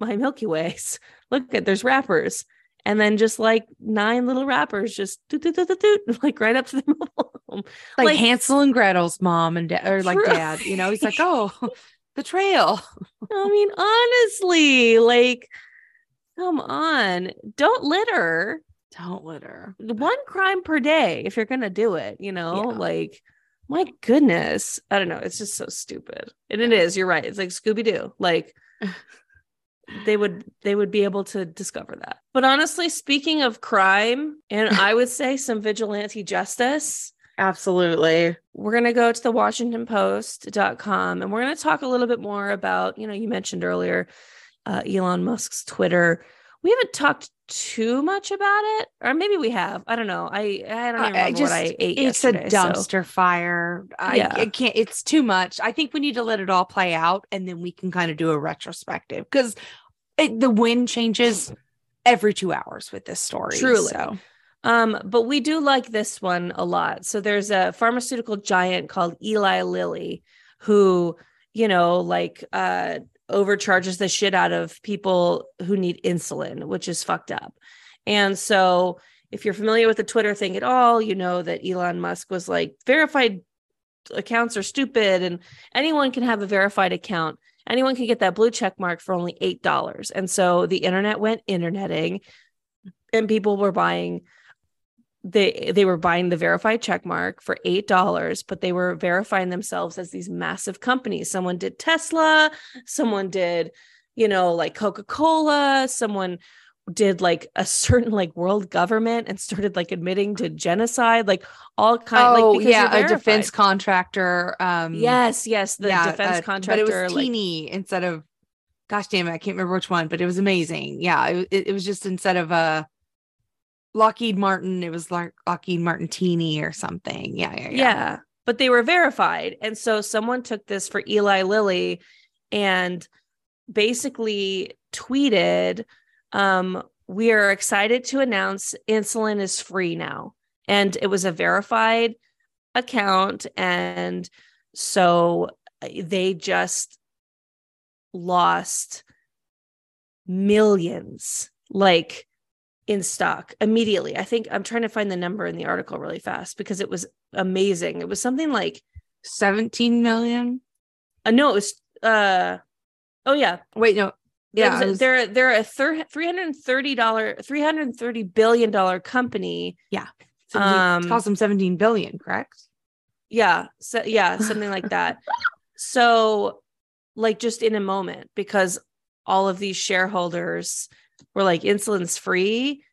my Milky Ways. Look at there's wrappers. And then just like nine little wrappers just doot, doot, doot, doot, doot, like right up to the mobile home. like, Like- Hansel and Gretel's mom and dad, or like True. dad. You know, he's like, oh, the trail. I mean, honestly, like, come on. Don't litter. Don't litter. one crime per day if you're gonna do it you know Yeah. like my goodness i don't know it's just so stupid and it is you're right it's like scooby-doo like they would they would be able to discover that but honestly speaking of crime and i would say some vigilante justice Absolutely. we're going to go to the washingtonpost.com and we're going to talk a little bit more about you know you mentioned earlier uh, elon musk's twitter we haven't talked too much about it or maybe we have i don't know i i don't even remember what i ate it's a so- dumpster fire. I, Yeah. I can't. It's too much. I think we need to let it all play out, and then we can kind of do a retrospective because the wind changes every two hours with this story. Truly. So Um, but we do like this one a lot. So there's a pharmaceutical giant called Eli Lilly who, you know, like uh overcharges the shit out of people who need insulin, which is fucked up. And so if you're familiar with the Twitter thing at all, you know that Elon Musk was like verified accounts are stupid and anyone can have a verified account. Anyone can get that blue check mark for only $8. And so the internet went interneting and people were buying they they were buying the verified check mark for eight dollars, but they were verifying themselves as these massive companies. Someone did Tesla, someone did, you know, like Coca-Cola, someone did like a certain like world government and started like admitting to genocide, like all kind oh like yeah, a defense contractor. Um, Yes, yes, the yeah, defense uh, contractor. but it was like, teeny instead of. Gosh damn it, I can't remember which one, but it was amazing. Yeah, it, it, it was just instead of a Lockheed Martin, it was like Lockheed Martin Teeny or something. Yeah, yeah, yeah. yeah. but they were verified and so someone took this for eli lilly and basically tweeted um we are excited to announce insulin is free now and it was a verified account and so uh, they just lost millions like in stock immediately. I think I'm trying to find the number in the article really fast because it was amazing. It was something like 17 million. uh, no, it was uh oh yeah. Wait, no. Yeah, was was- they're they're a thir- 330 dollar 330 billion dollar company. 17 um, it cost them 17 billion, correct? Yeah, so yeah, something like that. So like just in a moment because all of these shareholders were like insulin's free.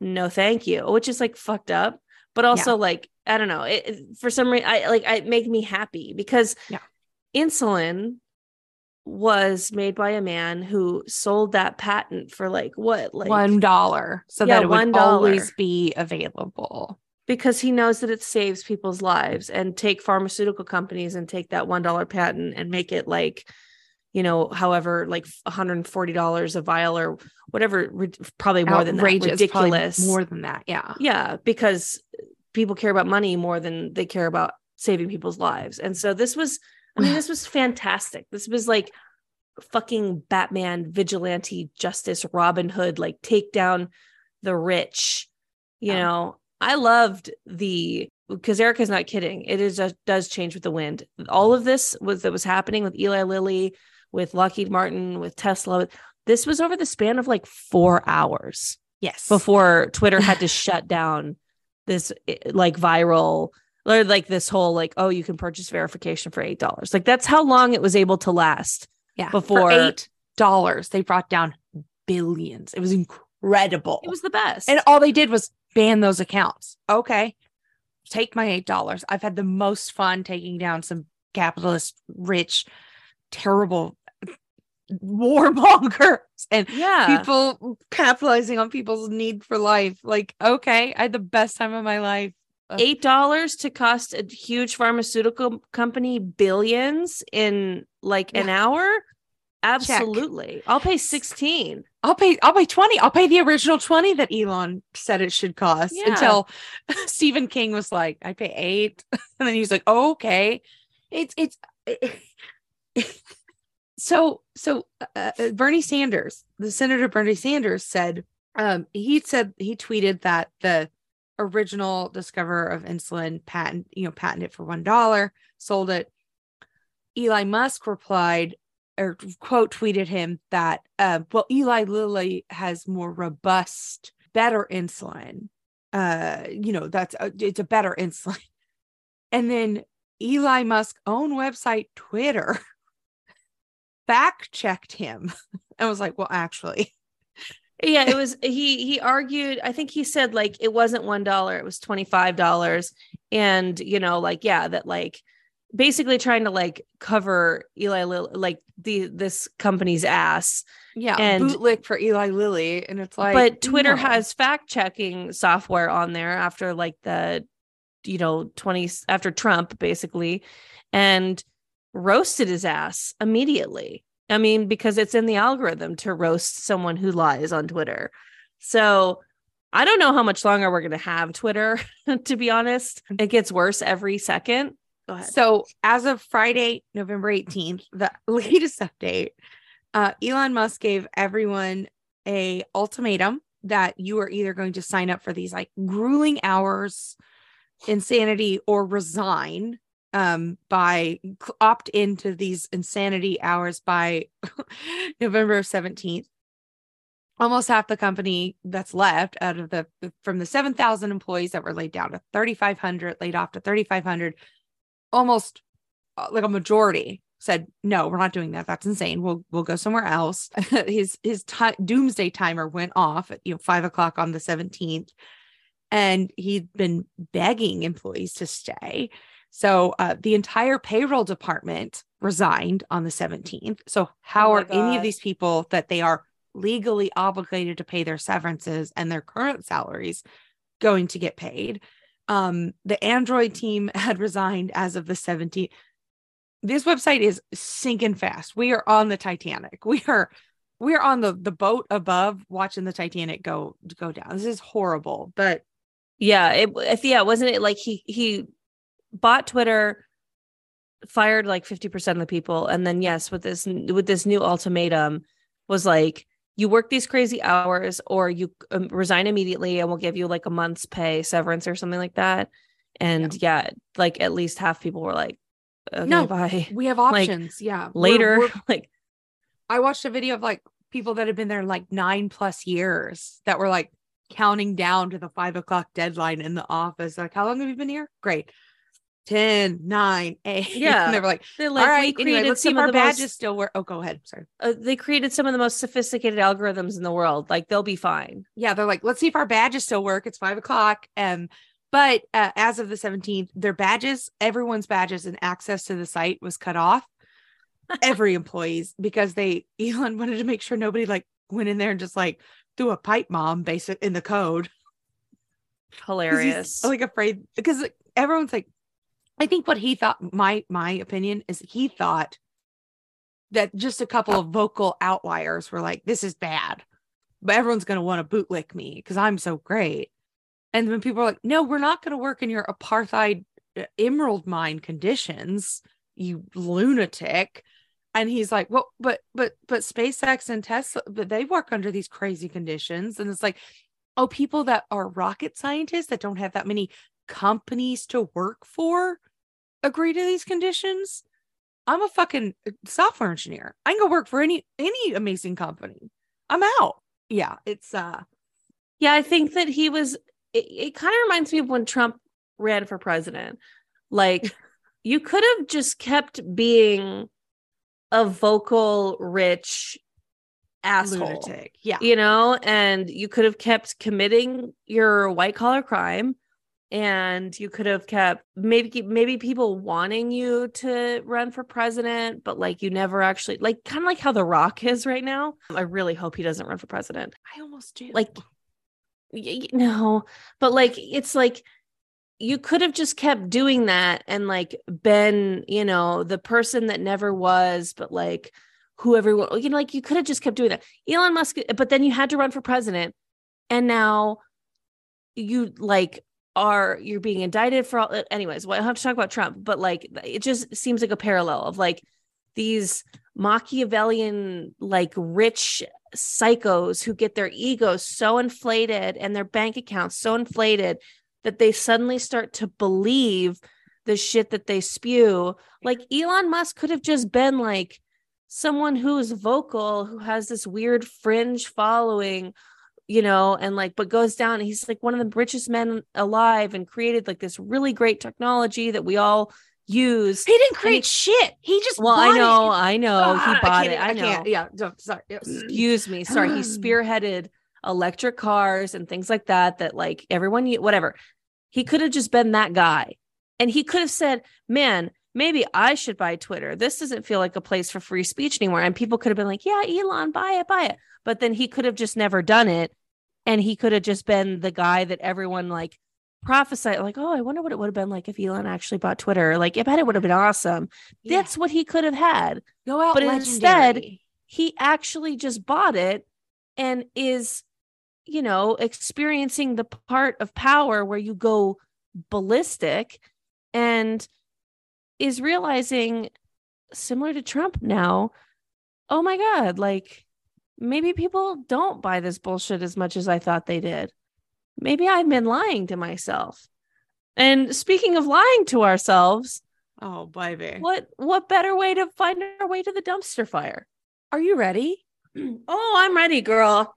No, thank you, which is like fucked up, but also like I don't know, it, it- for some reason I like it make me happy because Yeah. insulin was made by a man who sold that patent for like what like one dollar, so Yeah, that it would $1. always be available. because he knows that it saves people's lives and take pharmaceutical companies and take that $1 patent and make it like you know however like $140 a vial or whatever probably more than that ridiculous more than that yeah yeah because people care about money more than they care about saving people's lives and so this was i mean this was fantastic this was like fucking batman vigilante justice robin hood like take down the rich you yeah. know I loved the because Erica's not kidding. It is a, does change with the wind. All of this was that was happening with Eli Lilly, with Lockheed Martin, with Tesla. This was over the span of like four hours. Yes. Before Twitter had to shut down this eh, like viral or like this whole like, oh, you can purchase verification for eight dollars. Like that's how long it was able to last. Yeah. Before for eight dollars, they brought down billions. It was incredible. It was the best. And all they did was ban those accounts. Okay. Take my $8. I've had the most fun taking down some capitalist, rich, terrible warmongers and yeah. people capitalizing on people's need for life. Like, okay, I had the best time of my life. Eight dollars to cost a huge pharmaceutical company billions in like yeah. an hour. Absolutely. Check. I'll pay 16. I'll pay I'll pay 20. I'll pay the original 20 that Elon said it should cost yeah. until Stephen King was like, I pay 8. And then he's like, oh, "Okay." It's it's so so uh, uh, Bernie Sanders, the Senator Bernie Sanders said um he said he tweeted that the original discoverer of insulin patent, you know, patented for $1, sold it. Eli Musk replied, or quote tweeted him that uh, well Eli Lilly has more robust better insulin. Uh you know that's a, it's a better insulin. And then Eli Musk own website Twitter fact checked him. And was like well actually. Yeah it was he he argued i think he said like it wasn't one dollar it was 25 dollars. And you know like yeah that like basically trying to like cover Eli Lilly, like the this company's ass. Yeah, and bootlick for Eli Lilly, and it's like, but Twitter no. has fact checking software on there after like the, you know, twenty after Trump basically, and roasted his ass immediately. I mean, because it's in the algorithm to roast someone who lies on Twitter. So I don't know how much longer we're going to have Twitter, to be honest. It gets worse every second. Go ahead. So, as of Friday, November 18th, the latest update, uh, Elon Musk gave everyone a ultimatum that you are either going to sign up for these like grueling hours, insanity, or resign um by opt into these insanity hours by November 17th almost half the company that's left out of the from the 7,000 employees that were laid down to 3,500 laid off to 3,500 almost uh, like a majority said no we're not doing that. That's insane. We'll we'll go somewhere else. His his t- doomsday timer went off at you know five o'clock on the 17th and he'd been begging employees to stay so uh, the entire payroll department resigned on the 17th so how oh are God. any of these people that they are legally obligated to pay their severances and their current salaries going to get paid um, the Android team had resigned as of the 17th. This website is sinking fast. We are on the Titanic. We are we are on the the boat above watching the Titanic go go down. This is horrible. But yeah, it yeah, wasn't it like he he bought Twitter, fired like 50% of the people and then yes, with this with this new ultimatum was like you work these crazy hours or you um, resign immediately and we'll give you like a month's pay severance or something like that. And yeah, yeah like at least half people were like okay, no bye. we have options. Like, yeah later we're, we're, like i watched a video of like people that have been there like nine plus years that were like counting down to the five o'clock deadline in the office. Like how long have you been here? Great 10, 9, 8. Yeah. And they were like, they're like, all right, we anyway, let's see if our badges most, still work. Oh, go ahead. Sorry. Uh, they created some of the most sophisticated algorithms in the world. Like they'll be fine. Yeah. They're like, let's see if our badges still work. It's five o'clock. Um, but uh, as of the 17th, their badges, everyone's badges and access to the site was cut off. Every employee's because they Elon wanted to make sure nobody like went in there and just like threw a pipe bomb basic in the code. hilarious. like afraid because everyone's like, I think what he thought, my my opinion is he thought that just a couple of vocal outliers were like, this is bad, but everyone's gonna want to bootlick me because I'm so great. And when people are like, no, we're not gonna work in your apartheid uh, emerald mine conditions, you lunatic. And he's like, well, but but but SpaceX and Tesla, but they work under these crazy conditions. And it's like, oh, people that are rocket scientists that don't have that many companies to work for agree to these conditions. I'm a fucking software engineer. I can go work for any any amazing company. I'm out. Yeah, it's uh yeah, I think that he was it, it kind of reminds me of when Trump ran for president. Like you could have just kept being a vocal rich asshole. lunatic. Yeah. You know, and you could have kept committing your white collar crime and you could have kept maybe maybe people wanting you to run for president but like you never actually like kind of like how the rock is right now. I really hope he doesn't run for president. I almost do. like y- y- no but like it's like you could have just kept doing that and like been you know the person that never was but like who everyone you know like you could have just kept doing that. Elon musk but then you had to run for president and now you like are you're being indicted for all anyways well, i have to talk about trump but like it just seems like a parallel of like these machiavellian like rich psychos who get their egos so inflated and their bank accounts so inflated that they suddenly start to believe the shit that they spew. Like elon musk could have just been like someone who's vocal who has this weird fringe following you know, and like, but goes down. He's like one of the richest men alive and created like this really great technology that we all use. he didn't create shit. He just Well, I know, it. I know, he Ah, bought can't it. I, even- know. can't. Yeah. no, Sorry. Excuse me. Sorry, he spearheaded electric cars and things like that. That like everyone, whatever. He could have just been that guy, and he could have said, "Man." Maybe I should buy Twitter. This doesn't feel like a place for free speech anymore. And people could have been like, yeah, Elon, buy it, buy it. But then he could have just never done it and he could have just been the guy that everyone like prophesied like oh i wonder what it would have been like if elon actually bought twitter like i bet it would have been awesome Yeah. that's what he could have had go out. but instead- he actually just bought it and is you know experiencing the part of power where you go ballistic and is realizing similar to trump now oh my god like maybe people don't buy this bullshit as much as i thought they did maybe i've been lying to myself and speaking of lying to ourselves oh, baby. what what better way to find our way to the dumpster fire Are you ready? Oh, I'm ready, girl.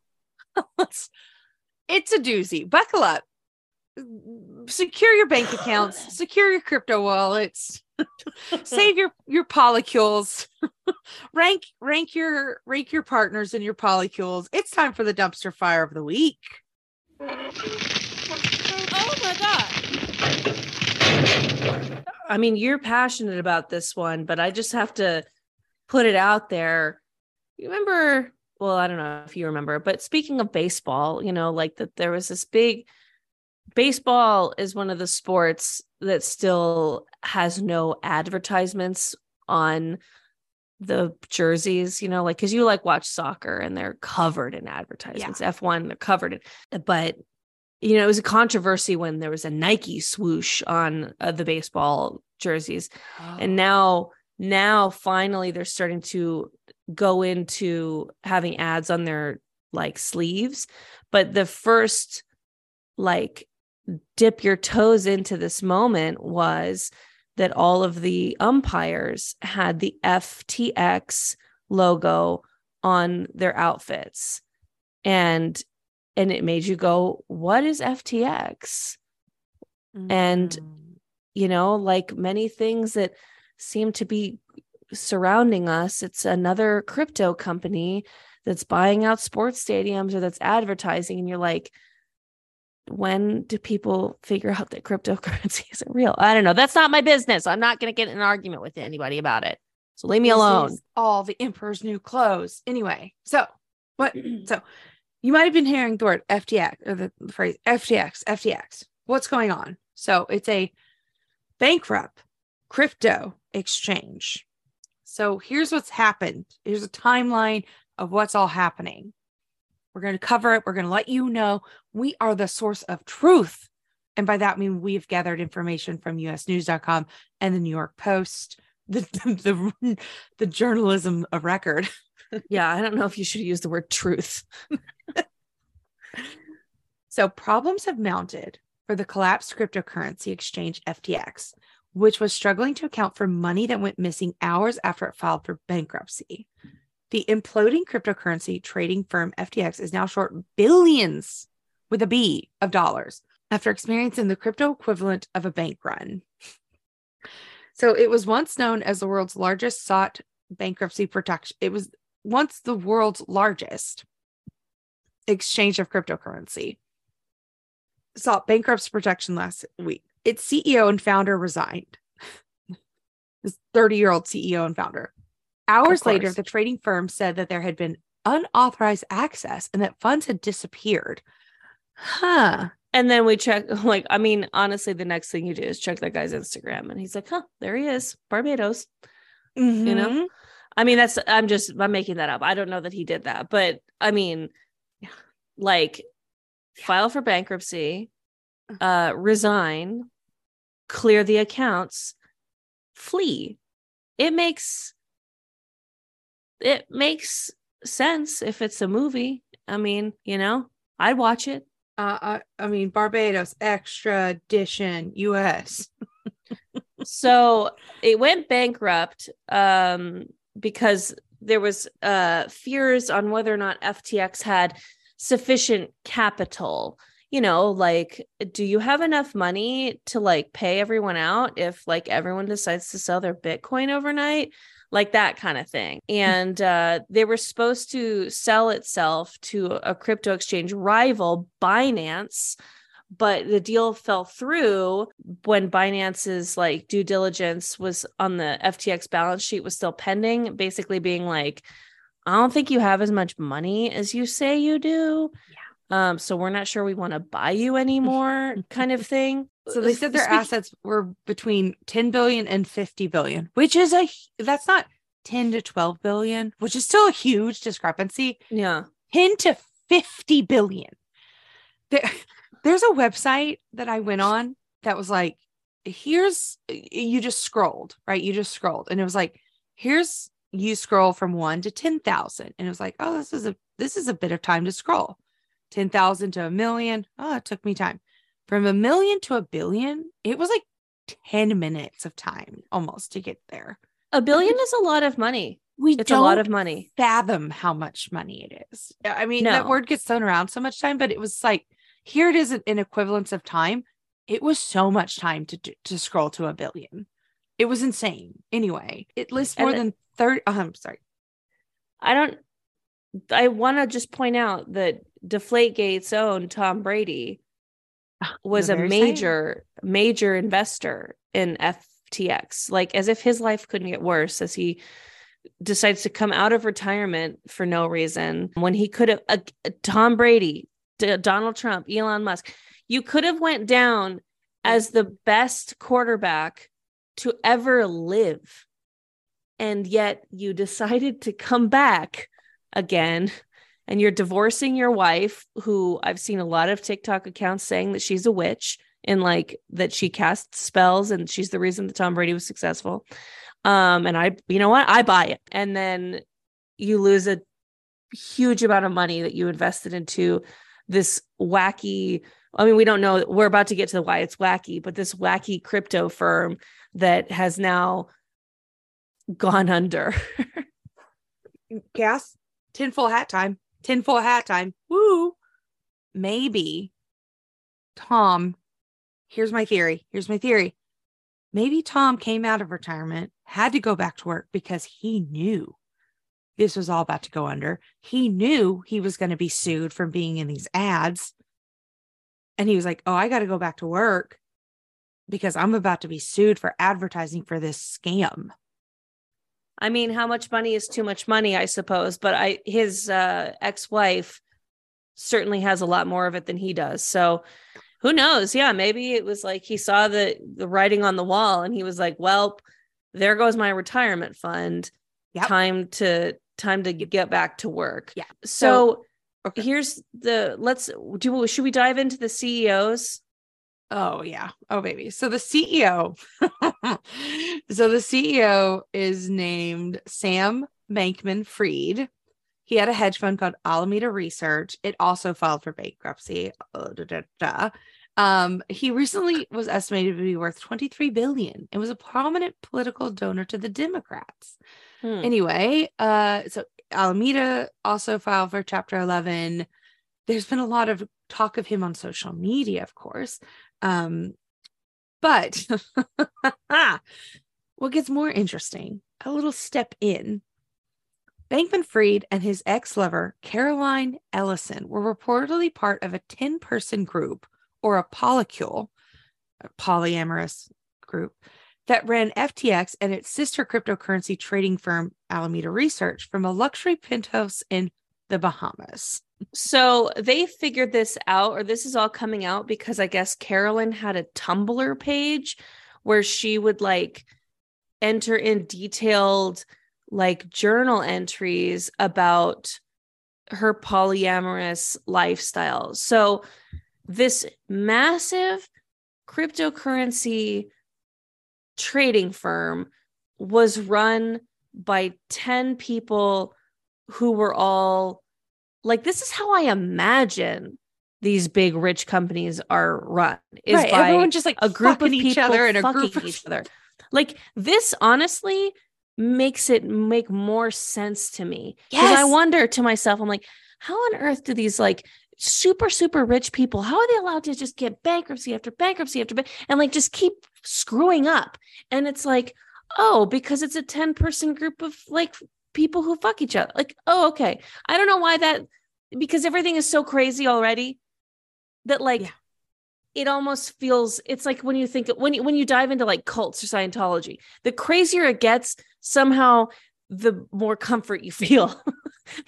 It's a doozy. Buckle up. Secure your bank accounts, secure your crypto wallets, save your your polycules. Rank rank your rank your partners and your polycules. It's time for the dumpster fire of the week. Oh my god. I mean, you're passionate about this one, but I just have to put it out there. You remember, well, I don't know if you remember, but speaking of baseball, you know, like that there was this big baseball is one of the sports that still has no advertisements on the jerseys, you know, like because you like watch soccer and they're covered in advertisements. F1, they're covered in, but you know, it was a controversy when there was a Nike swoosh on uh, the baseball jerseys. And now, now finally they're starting to go into having ads on their like sleeves. But the first, like, dip your toes into this moment was that all of the umpires had the FTX logo on their outfits. And and it made you go, what is FTX? and- Mm. you know, like many things that seem to be surrounding us, it's another crypto company that's buying out sports stadiums or that's advertising. And you're like, when do people figure out that cryptocurrency isn't real? I don't know. That's not my business. I'm not going to get in an argument with anybody about it. So leave me This alone. all the emperor's new clothes. Anyway, so what? So you might have been hearing the word FTX or the phrase FTX, FTX. What's going on? So it's a bankrupt crypto exchange. So here's what's happened. Here's a timeline of what's all happening. We're going to cover it. We're going to let you know we are the source of truth. And by that, I mean we've gathered information from usnews.com and the New York Post, the, the, the, the journalism of record. Yeah, I don't know if you should use the word truth. So problems have mounted for the collapsed cryptocurrency exchange FTX, which was struggling to account for money that went missing hours after it filed for bankruptcy. The imploding cryptocurrency trading firm FTX is now short billions with a B of dollars after experiencing the crypto equivalent of a bank run. So it was once known as the world's largest sought bankruptcy protection. It was once the world's largest exchange of cryptocurrency. Sought bankruptcy protection last week. Its CEO and founder resigned. this 30 year old CEO and founder. Hours later, the trading firm said that there had been unauthorized access and that funds had disappeared. Huh. And then we check, like, I mean, honestly, the next thing you do is check that guy's Instagram and he's like, huh, there he is, Barbados. You know? Mhm. I mean, that's, I'm just, I'm making that up. I don't know that he did that, but I mean, like, file for bankruptcy, uh, resign, clear the accounts, flee. It makes, it makes sense if it's a movie. I mean, you know, I'd watch it. Uh, I, I mean, Barbados extradition, U.S. so it went bankrupt um, because there was uh, fears on whether or not FTX had sufficient capital. You know, like, do you have enough money to like pay everyone out if like everyone decides to sell their Bitcoin overnight? Like that kind of thing. And uh, they were supposed to sell itself to a crypto exchange rival, Binance, but the deal fell through when Binance's like due diligence was on the FTX balance sheet was still pending, basically being like, I don't think you have as much money as you say you do. Yeah. Um, so we're not sure we want to buy you anymore, kind of thing. So they said their assets were between 10 billion and 50 billion, which is a that's not 10 to 12 billion, which is still a huge discrepancy. Yeah. 10 to 50 billion. There, there's a website that I went on that was like, here's you just scrolled, right? You just scrolled, and it was like, here's you scroll from one to 10,000. And it was like, oh, this is a this is a bit of time to scroll. 10,000 to a million. Oh, it took me time. From a million to a billion, it was like 10 minutes of time almost to get there. A billion is a lot of money. We It's a lot of money. fathom how much money it is. I mean, No. that word gets thrown around so much time, but it was like, here it is in- equivalence of time. It was so much time to to scroll to a billion. It was insane. Anyway, it lists more it- than 30. oh, I'm sorry. I don't I want to just point out that Deflategate's own Tom Brady was a very same. major major investor in FTX like as if his life couldn't get worse as he decides to come out of retirement for no reason when he could have uh, Tom Brady D- Donald Trump Elon Musk you could have went down as the best quarterback to ever live and yet you decided to come back again and you're divorcing your wife who I've seen a lot of TikTok accounts saying that she's a witch and like that she casts spells and she's the reason that Tom Brady was successful. Um and I you know what? I buy it. And then you lose a huge amount of money that you invested into this wacky I mean we don't know we're about to get to why it's wacky, but this wacky crypto firm that has now gone under. Gas, tinfoil hat time. Tinfoil hat time. Woo. Maybe Tom, here's my theory. Here's my theory. Maybe Tom came out of retirement, had to go back to work because he knew this was all about to go under. He knew he was going to be sued from being in these ads. And he was like, Oh, I got to go back to work because I'm about to be sued for advertising for this scam. I mean, how much money is too much money, I suppose. But I his uh ex-wife certainly has a lot more of it than he does. So who knows? Yeah, maybe it was like he saw the the writing on the wall and he was like, "Well, there goes my retirement fund. Yep. Time to time to get back to work." Yeah. So, okay. here's the let's do should we dive into the CEOs? Oh yeah. Oh baby. So the CEO. so the CEO is named Sam Bankman Fried. He had a hedge fund called Alameda Research. It also filed for bankruptcy. Uh, da, da, da. Um, he recently was estimated to be worth 23 billion. It was a prominent political donor to the Democrats. Hmm. Anyway, uh, so Alameda also filed for Chapter 11. There's been a lot of talk of him on social media, of course. Um, but what gets more interesting, a little step in. Bankman Fried and his ex lover, Caroline Ellison, were reportedly part of a 10 person group or a polycule, a polyamorous group, that ran FTX and its sister cryptocurrency trading firm, Alameda Research, from a luxury penthouse in the Bahamas. So they figured this out, or this is all coming out because I guess Caroline had a Tumblr page where she would like enter in detailed like journal entries about her polyamorous lifestyle. So this massive cryptocurrency trading firm was run by 10 people who were all like this is how I imagine these big rich companies are run is right. by Everyone just like a group of each people other and a fucking group of each other. Like this honestly makes it make more sense to me. Because I wonder to myself, I'm like, how on earth do these like super, super rich people, how are they allowed to just get bankruptcy after bankruptcy after ban- and like just keep screwing up? And it's like, oh, because it's a 10 person group of like people who fuck each other. Like, oh, okay. I don't know why that because everything is so crazy already that like Yeah. it almost feels it's like when you think when you when you dive into like cults or Scientology, the crazier it gets, somehow the more comfort you feel.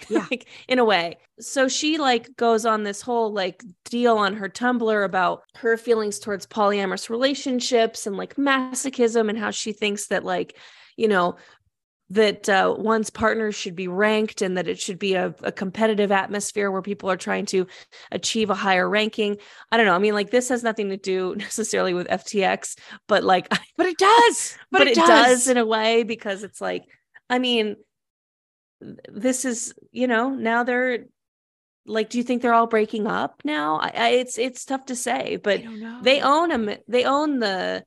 Yeah. like in a way. So she like goes on this whole like deal on her Tumblr about her feelings towards polyamorous relationships and like masochism and how she thinks that like, you know, that uh, one's partner should be ranked and that it should be a, a competitive atmosphere where people are trying to achieve a higher ranking. I don't know. I mean, like this has nothing to do necessarily with FTX, but like, But it does. but, it, does. in a way because it's like, I mean, this is you know now they're like, do you think they're all breaking up now? I, I it's it's tough to say, but they own them. They own the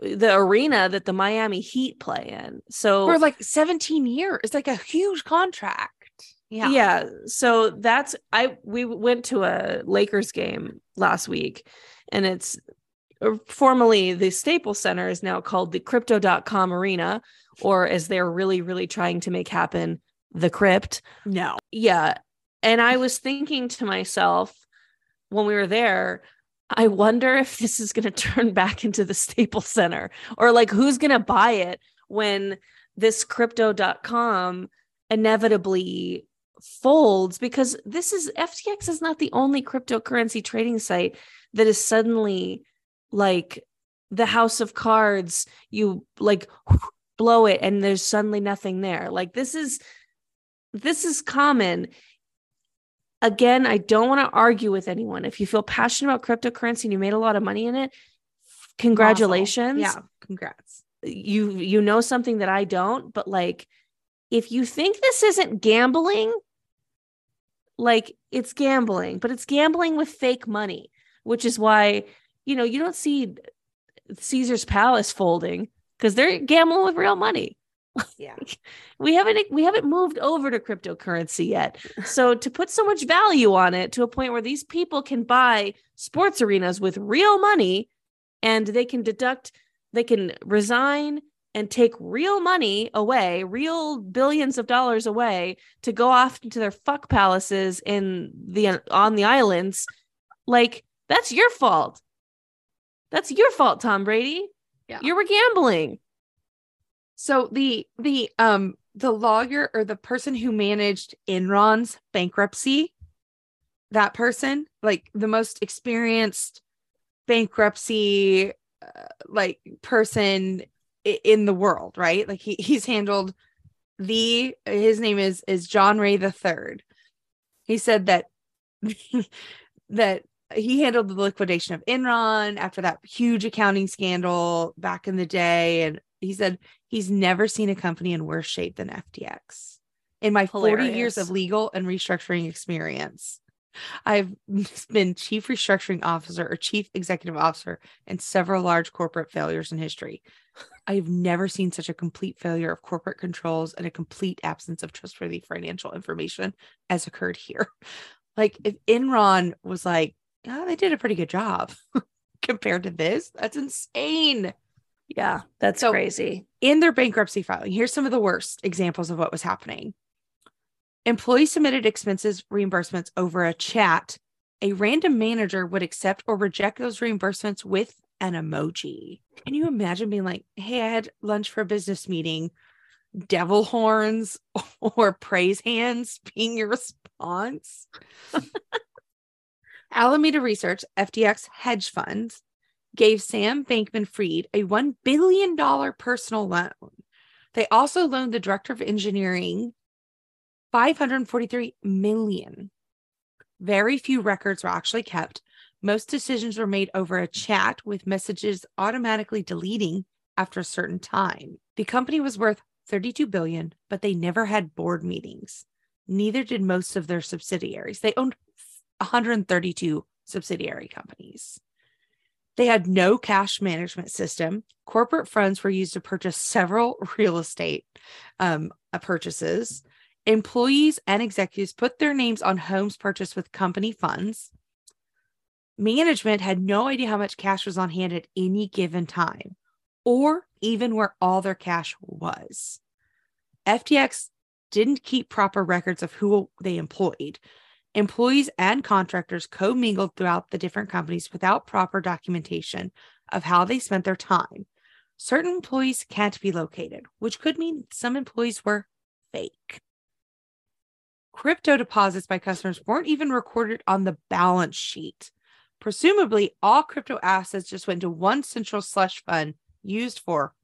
the arena that the Miami Heat play in. So for like 17 years. It's like a huge contract. Yeah. yeah so that's i we went to a lakers game last week and it's uh, formerly the staples center is now called the crypto.com arena or as they're really really trying to make happen the crypt No. yeah and i was thinking to myself when we were there i wonder if this is going to turn back into the staples center or like who's going to buy it when this crypto.com inevitably folds? Because this is FTX is not the only cryptocurrency trading site that is suddenly like the house of cards you like blow it and there's suddenly nothing there. Like this is this is common again i don't want to argue with anyone if you feel passionate about cryptocurrency and you made a lot of money in it congratulations Yeah. Congrats. you you know something that I don't, but like if you think this isn't gambling, like it's gambling, but it's gambling with fake money, which is why you know you don't see Caesar's Palace folding because they're gambling with real money. Yeah. We haven't we haven't moved over to cryptocurrency yet. So to put so much value on it to a point where these people can buy sports arenas with real money and they can deduct they can resign and take real money away, real billions of dollars away to go off into their fuck palaces in the on the islands. Like that's your fault. That's your fault, Tom Brady. Yeah. You were gambling. So the the um the lawyer or the person who managed Enron's bankruptcy that person, like the most experienced bankruptcy uh, like person in the world, right? Like he he's handled the his name is is John Ray the third. He said that that he handled the liquidation of Enron after that huge accounting scandal back in the day. And he said he's never seen a company in worse shape than FTX. In my Hilarious. 40 years of legal and restructuring experience, I've been chief restructuring officer or chief executive officer in several large corporate failures in history. I've never seen such a complete failure of corporate controls and a complete absence of trustworthy financial information as occurred here. Like if Enron was like, oh, they did a pretty good job compared to this, that's insane. Yeah, that's so crazy. In their bankruptcy filing, here's some of the worst examples of what was happening. Employees submitted expenses reimbursements over a chat. A random manager would accept or reject those reimbursements with an emoji. Can you imagine being like, hey, I had lunch for a business meeting, devil horns or praise hands being your response? Alameda Research, FTX hedge fund, gave Sam Bankman Fried a $1 billion personal loan. They also loaned the director of engineering 543 million. Very few records were actually kept. Most decisions were made over a chat with messages automatically deleting after a certain time. The company was worth 32 billion, but they never had board meetings. Neither did most of their subsidiaries. They owned 132 subsidiary companies. They had no cash management system. Corporate funds were used to purchase several real estate um, purchases. Employees and executives put their names on homes purchased with company funds. Management had no idea how much cash was on hand at any given time, or even where all their cash was. FTX didn't keep proper records of who they employed. Employees and contractors commingled throughout the different companies without proper documentation of how they spent their time. Certain employees can't be located, which could mean some employees were fake. Crypto deposits by customers weren't even recorded on the balance sheet. Presumably, all crypto assets just went to one central slush fund used for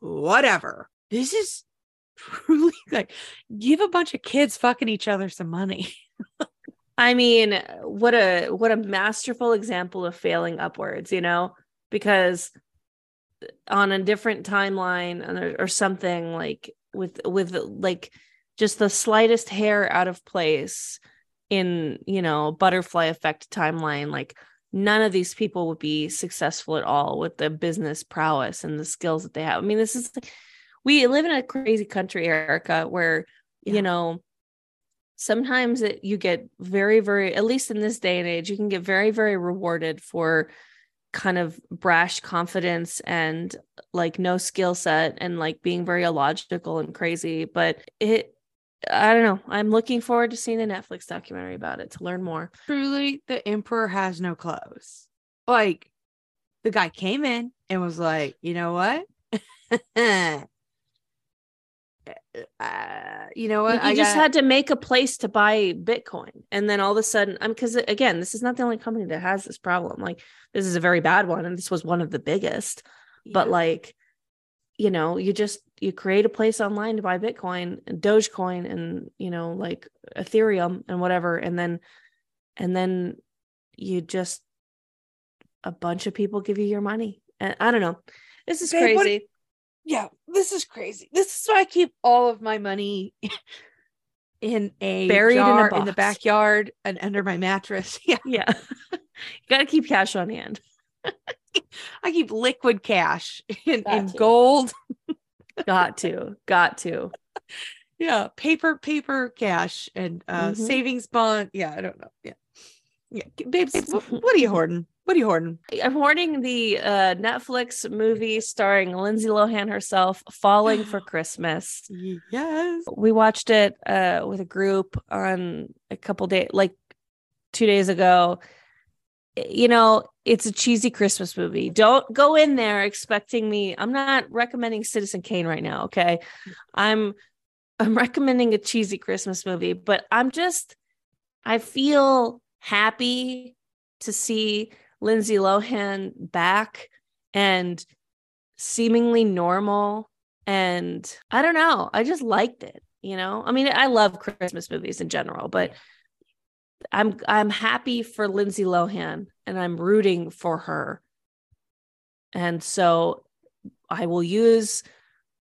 whatever. This is truly like give a bunch of kids fucking each other some money. I mean, what a what a masterful example of failing upwards, you know, because uh, on a different timeline or, or something like with with like just the slightest hair out of place in you know butterfly effect timeline like none of these people would be successful at all with the business prowess and the skills that they have i mean this is we live in a crazy country erica where yeah. you know sometimes it, you get very very at least in this day and age you can get very very rewarded for kind of brash confidence and like no skill set and like being very illogical and crazy but it I don't know. I'm looking forward to seeing the Netflix documentary about it to learn more. Truly, the emperor has no clothes. Like, the guy came in and was like, you know what? uh, you know what? You I just got... had to make a place to buy Bitcoin. And then all of a sudden, I'm because again, this is not the only company that has this problem. Like, this is a very bad one. And this was one of the biggest. Yeah. But like, you know, you just you create a place online to buy Bitcoin and Dogecoin and you know like Ethereum and whatever, and then and then you just a bunch of people give you your money. And I don't know. This is Babe, crazy. Yeah, this is crazy. This is why I keep all of my money in a buried jar in, in the backyard and under my mattress. Yeah. Yeah. you gotta keep cash on hand. I keep liquid cash in, in gold got to, got to. Yeah, paper, paper, cash, and uh mm-hmm. savings bond. Yeah, I don't know. Yeah, yeah, babes. what, what are you hoarding? What are you hoarding? I'm hoarding the uh, Netflix movie starring Lindsay Lohan herself, Falling for Christmas. Yes. We watched it uh, with a group on a couple days, like two days ago. You know, it's a cheesy Christmas movie. Don't go in there expecting me. I'm not recommending Citizen Kane right now, okay? I'm I'm recommending a cheesy Christmas movie, but I'm just I feel happy to see Lindsay Lohan back and seemingly normal. And I don't know, I just liked it. You know, I mean, I love Christmas movies in general, but I'm I'm happy for Lindsay Lohan and I'm rooting for her. And so I will use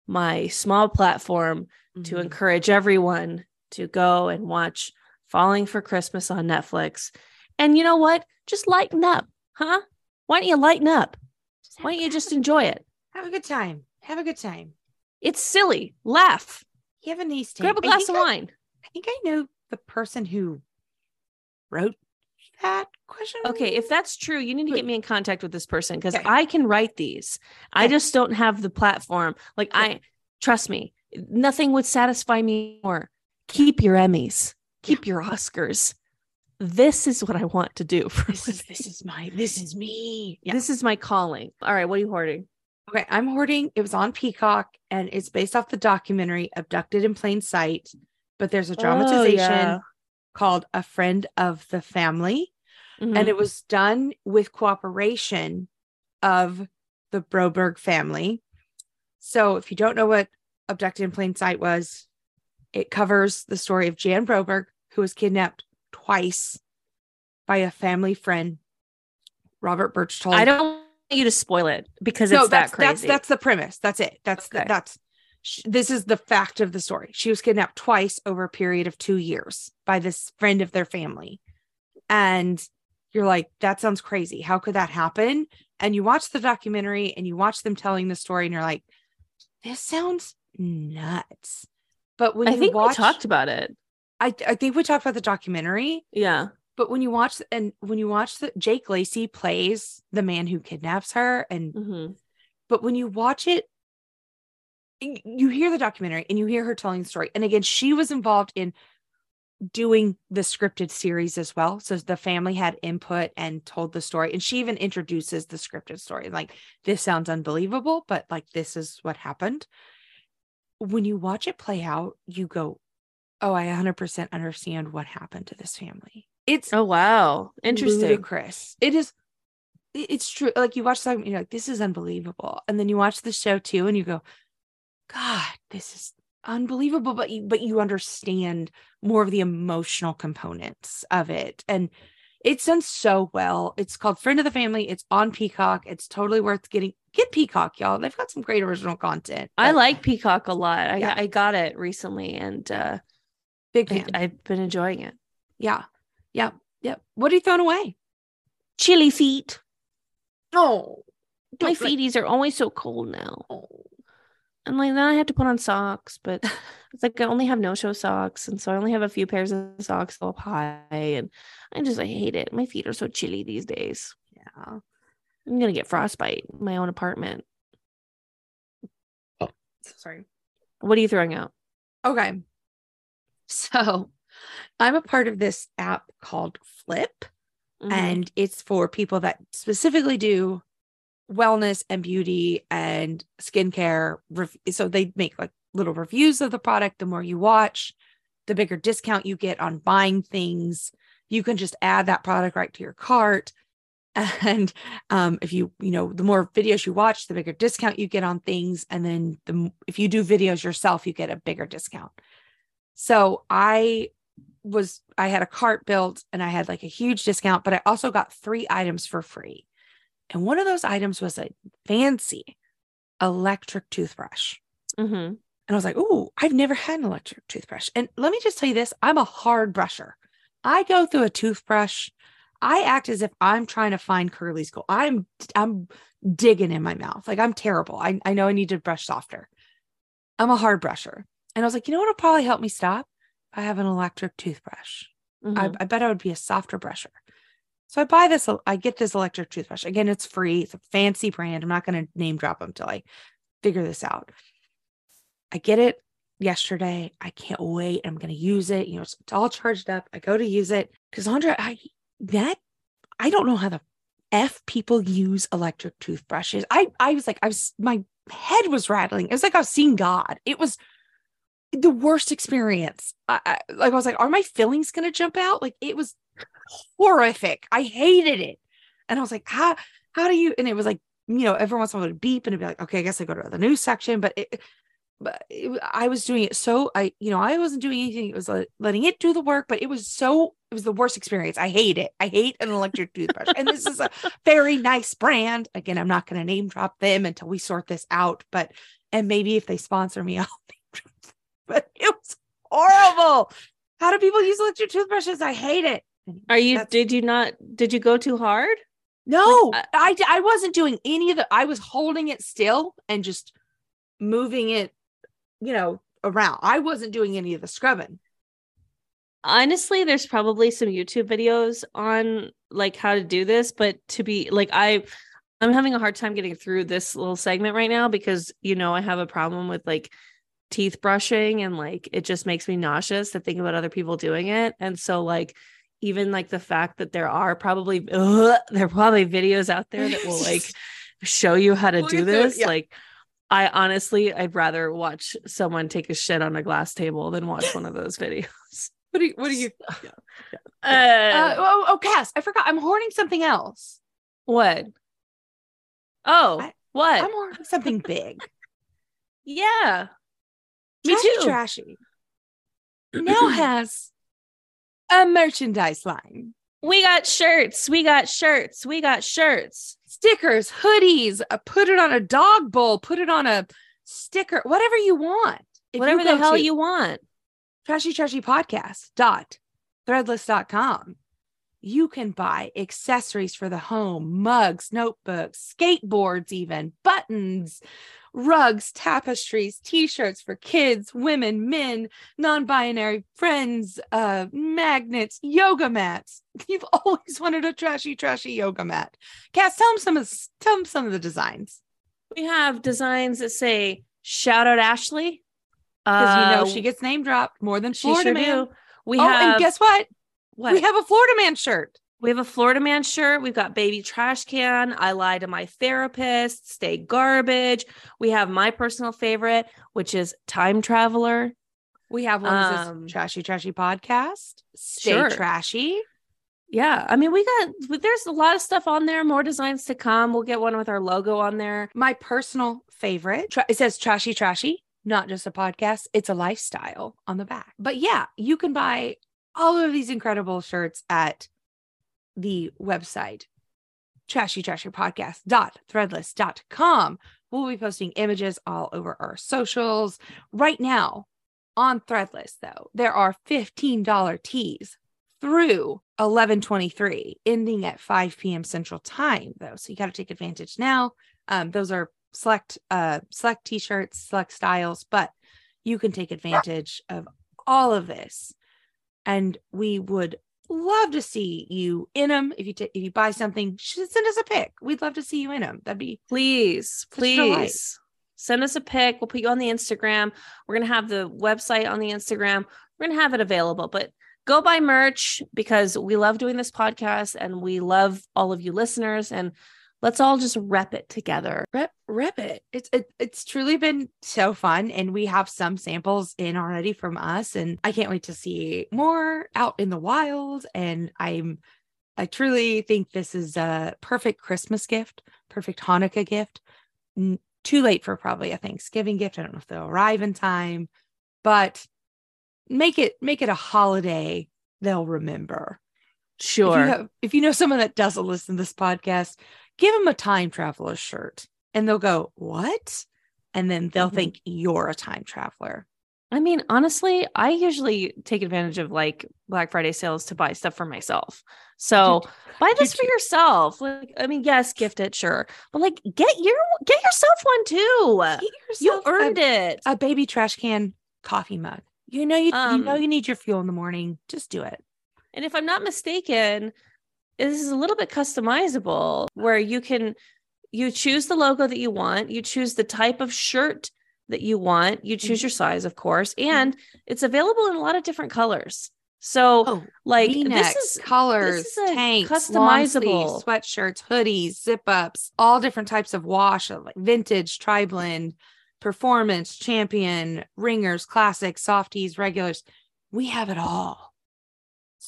my small platform mm-hmm. to encourage everyone to go and watch Falling for Christmas on Netflix. And you know what? Just lighten up, huh? Why don't you lighten up? Why don't you just enjoy it? Have a good time. Have a good time. It's silly. Laugh. You have a nice time. Grab a glass of I, wine. I think I know the person who wrote that question. Okay, if that's true, you need to get me in contact with this person because okay. I can write these. Okay. I just don't have the platform. Like I trust me, nothing would satisfy me more. Keep your Emmys, keep your Oscars. This is what I want to do. For this is this is my this is me. Yeah. This is my calling. All right, what are you hoarding? Okay, I'm hoarding. It was on Peacock and it's based off the documentary Abducted in Plain Sight, but there's a oh, dramatization oh, yeah. called A Friend of the Family Mm-hmm. And it was done with cooperation of the Broberg family. So if you don't know what Abducted in Plain Sight was, it covers the story of Jan Broberg, who was kidnapped twice by a family friend, Robert Berchtold. I don't want you to spoil it because no, it's that's, that crazy. That's that's the premise. That's it. That's okay. the, that's this is the fact of the story. She was kidnapped twice over a period of two years by this friend of their family, and you're like, that sounds crazy. How could that happen? And you watch the documentary and you watch them telling the story, and you're like, this sounds nuts. But when I you think watch, we talked about it. I, I think we talked about the documentary. Yeah. But when you watch and when you watch the Jake Lacy plays the man who kidnaps her, and mm-hmm. but when you watch it, you hear the documentary and you hear her telling the story. And again, she was involved in doing the scripted series as well. So the family had input and told the story. And she even introduces the scripted story. Like, this sounds unbelievable, but like, this is what happened. When you watch it play out, you go, Oh, I 100% understand what happened to this family. It's oh, wow. Interesting. Chris. It is, it's true. Like, you watch something, you're like, This is unbelievable. And then you watch the show too, and you go, God, this is unbelievable but you but you understand more of the emotional components of it and it's done so well it's called friend of the family it's on peacock it's totally worth getting get peacock y'all they've got some great original content i like peacock a lot i, yeah. I got it recently and uh big fan. I've been enjoying it yeah yeah yeah what are you throwing away chilly feet oh my feeties are always so cold now oh and like then I have to put on socks, but it's like I only have no show socks, and so I only have a few pairs of socks up high, and I just I hate it. My feet are so chilly these days. Yeah, I'm gonna get frostbite in my own apartment. Oh, sorry. What are you throwing out? Okay, so I'm a part of this app called Flip, mm-hmm. and it's for people that specifically do wellness and beauty and skincare. So they make like little reviews of the product. The more you watch, the bigger discount you get on buying things. You can just add that product right to your cart. And um, if you, you know, the more videos you watch, the bigger discount you get on things. And then the if you do videos yourself, you get a bigger discount. So I was I had a cart built and I had like a huge discount, but I also got three items for free. And one of those items was a fancy electric toothbrush. Mm-hmm. And I was like, "Ooh, I've never had an electric toothbrush." And let me just tell you this: I'm a hard brusher. I go through a toothbrush. I act as if I'm trying to find Curly's gold. I'm I'm digging in my mouth. Like I'm terrible. I, I know I need to brush softer. I'm a hard brusher. And I was like, you know what will probably help me stop? I have an electric toothbrush. Mm-hmm. I, I bet I would be a softer brusher. So I buy this, I get this electric toothbrush. Again, it's free. It's a fancy brand. I'm not going to name drop them till I figure this out. I get it yesterday. I can't wait. I'm going to use it. You know, it's, it's, all charged up. I go to use it. because Cassandra, I that I don't know how the F people use electric toothbrushes. I I was like, I was my head was rattling. It was like I was seeing God. It was the worst experience. I, I like I was like, are my fillings gonna jump out? Like it was horrific. I hated it. And I was like, how how do you and it was like, you know, every once in a while would beep and it'd be like, okay, I guess I go to the news section. But it but it, I was doing it so I, you know, I wasn't doing anything. It was like letting it do the work, but it was so it was the worst experience. I hate it. I hate an electric toothbrush. And this is a very nice brand. Again, I'm not going to name drop them until we sort this out. But and maybe if they sponsor me, I'll but it was horrible. How do people use electric toothbrushes? I hate it. Are you? That's- did you not? Did you go too hard? No, Like, I, I wasn't doing any of the. I was holding it still and just moving it, you know, around. I wasn't doing any of the scrubbing. honestly there's probably some youtube videos on like how to do this but to be like i i'm having a hard time getting through this little segment right now because you know i have a problem with like teeth brushing and like it just makes me nauseous to think about other people doing it and so like even like the fact that there are probably ugh, there are probably videos out there that will like show you how to do get through it, this yeah. like i honestly i'd rather watch someone take a shit on a glass table than watch one of those videos What do you? What do you? uh, Uh, oh, oh, Cass, I forgot. I'm hoarding something else. what? Oh, I- what? I'm hoarding something big. yeah. Me Trashy too. Trashy now has a merchandise line. We got shirts. We got shirts. We got shirts. stickers, hoodies, uh, put it on a dog bowl, put it on a sticker, whatever you want. If Whatever the hell you want. trashy trashy podcast dot threadless.com you can buy accessories for the home mugs notebooks skateboards even buttons rugs tapestries t-shirts for kids women men non-binary friends uh magnets yoga mats you've always wanted a trashy trashy yoga mat cass tell them some of tell them some of the designs We have designs that say shout out Ashley. because you know Uh, she gets name dropped more than she Florida sure man. do. We oh, have and guess what? What? We have a Florida man shirt. We have a Florida man shirt. We've got baby trash can. I lie to my therapist. Stay garbage. We have my personal favorite, which is time traveler. We have one Um, trashy, trashy podcast. Stay sure. trashy. Yeah, I mean, we got there's a lot of stuff on there. More designs to come. We'll get one with our logo on there. My personal favorite. Tra- it says trashy, trashy, not just a podcast. It's a lifestyle on the back. But yeah, you can buy all of these incredible shirts at the website trashy trashy podcast dot threadless dot com. We'll be posting images all over our socials right now on Threadless, though. There are $15 tees through 1123 ending at 5 p.m central time though so you got to take advantage now um those are select uh select t-shirts select styles but you can take advantage of all of this and we would love to see you in them if you ta- if you buy something send us a pic we'd love to see you in them that'd be Please, Such a delight. please send us a pic. We'll put you on the Instagram. We're gonna have the website on the Instagram. We're gonna have it available, but go buy merch because we love doing this podcast and we love all of you listeners and let's all just rep it together. rep rep it. It's it, it's truly been so fun and we have some samples in already from us and i can't wait to see more out in the wild. And i'm i truly think this is a perfect christmas gift perfect hanukkah gift. N- too late for probably a thanksgiving gift. I don't know if they'll arrive in time but make it make it a holiday they'll remember. Sure. if you, have, if you know someone that doesn't listen to this podcast, give them a time traveler shirt and they'll go, What? And then they'll Mhm. think you're a time traveler. I mean, honestly, I usually take advantage of like Black Friday sales to buy stuff for myself. So buy this for too. yourself. Like, I mean, yes, gift it, sure, but like, get your get yourself one too. Get You yourself a- earned it. a, baby trash can coffee mug. You know, you, you know, Um, you need your fuel in the morning. Just do it. And if I'm not mistaken, this is a little bit customizable where you can you choose the logo that you want, you choose the type of shirt that you want, you choose your size, of course, and it's available in a lot of different colors. So, Oh, like V-necks, this is colors, this is tanks, long customizable- sweatshirts, hoodies, zip ups, all different types of wash, uh, like vintage, tri blend. performance, champion, ringers, classic, softies, regulars. We have it all.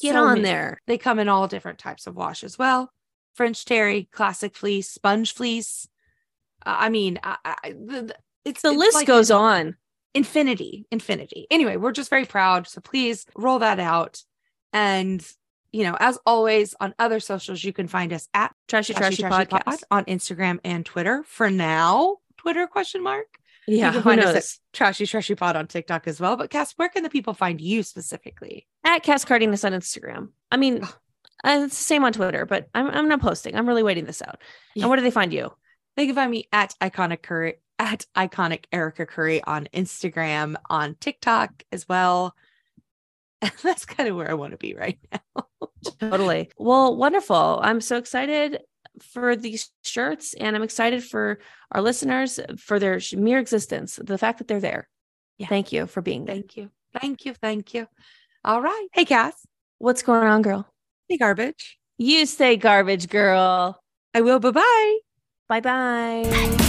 Get So on many. there. They come in all different types of wash as well. French terry, classic fleece, sponge fleece. Uh, I mean, I, I, the, the- it's The it's list like goes on. Infinity, infinity. Anyway, we're just very proud. So please roll that out. And you know, as always, on other socials, you can find us at Trashy Trashy Trashy, Trashy Podcast. Pod on Instagram and Twitter. For now, Twitter question mark. Yeah, you find us at Trashy Trashy Pod on TikTok as well. But Cass, where can the people find you specifically? At Cass Cardenas on Instagram. I mean, Ugh. uh, it's the same on Twitter, but I'm I'm not posting. I'm really waiting this out. Yeah. And where do they find you? They can find me at iconic curry at iconic Erica Curry on Instagram, on TikTok as well. And that's kind of where I want to be right now. Totally. Well, wonderful. I'm so excited for these shirts and I'm excited for our listeners for their mere existence, the fact that they're there. Yeah. Thank you for being there. Thank you. Thank you. Thank you. All right. Hey, Cass. What's going on, girl? Hey, garbage. You say garbage, girl. I will. Bye bye. Bye bye.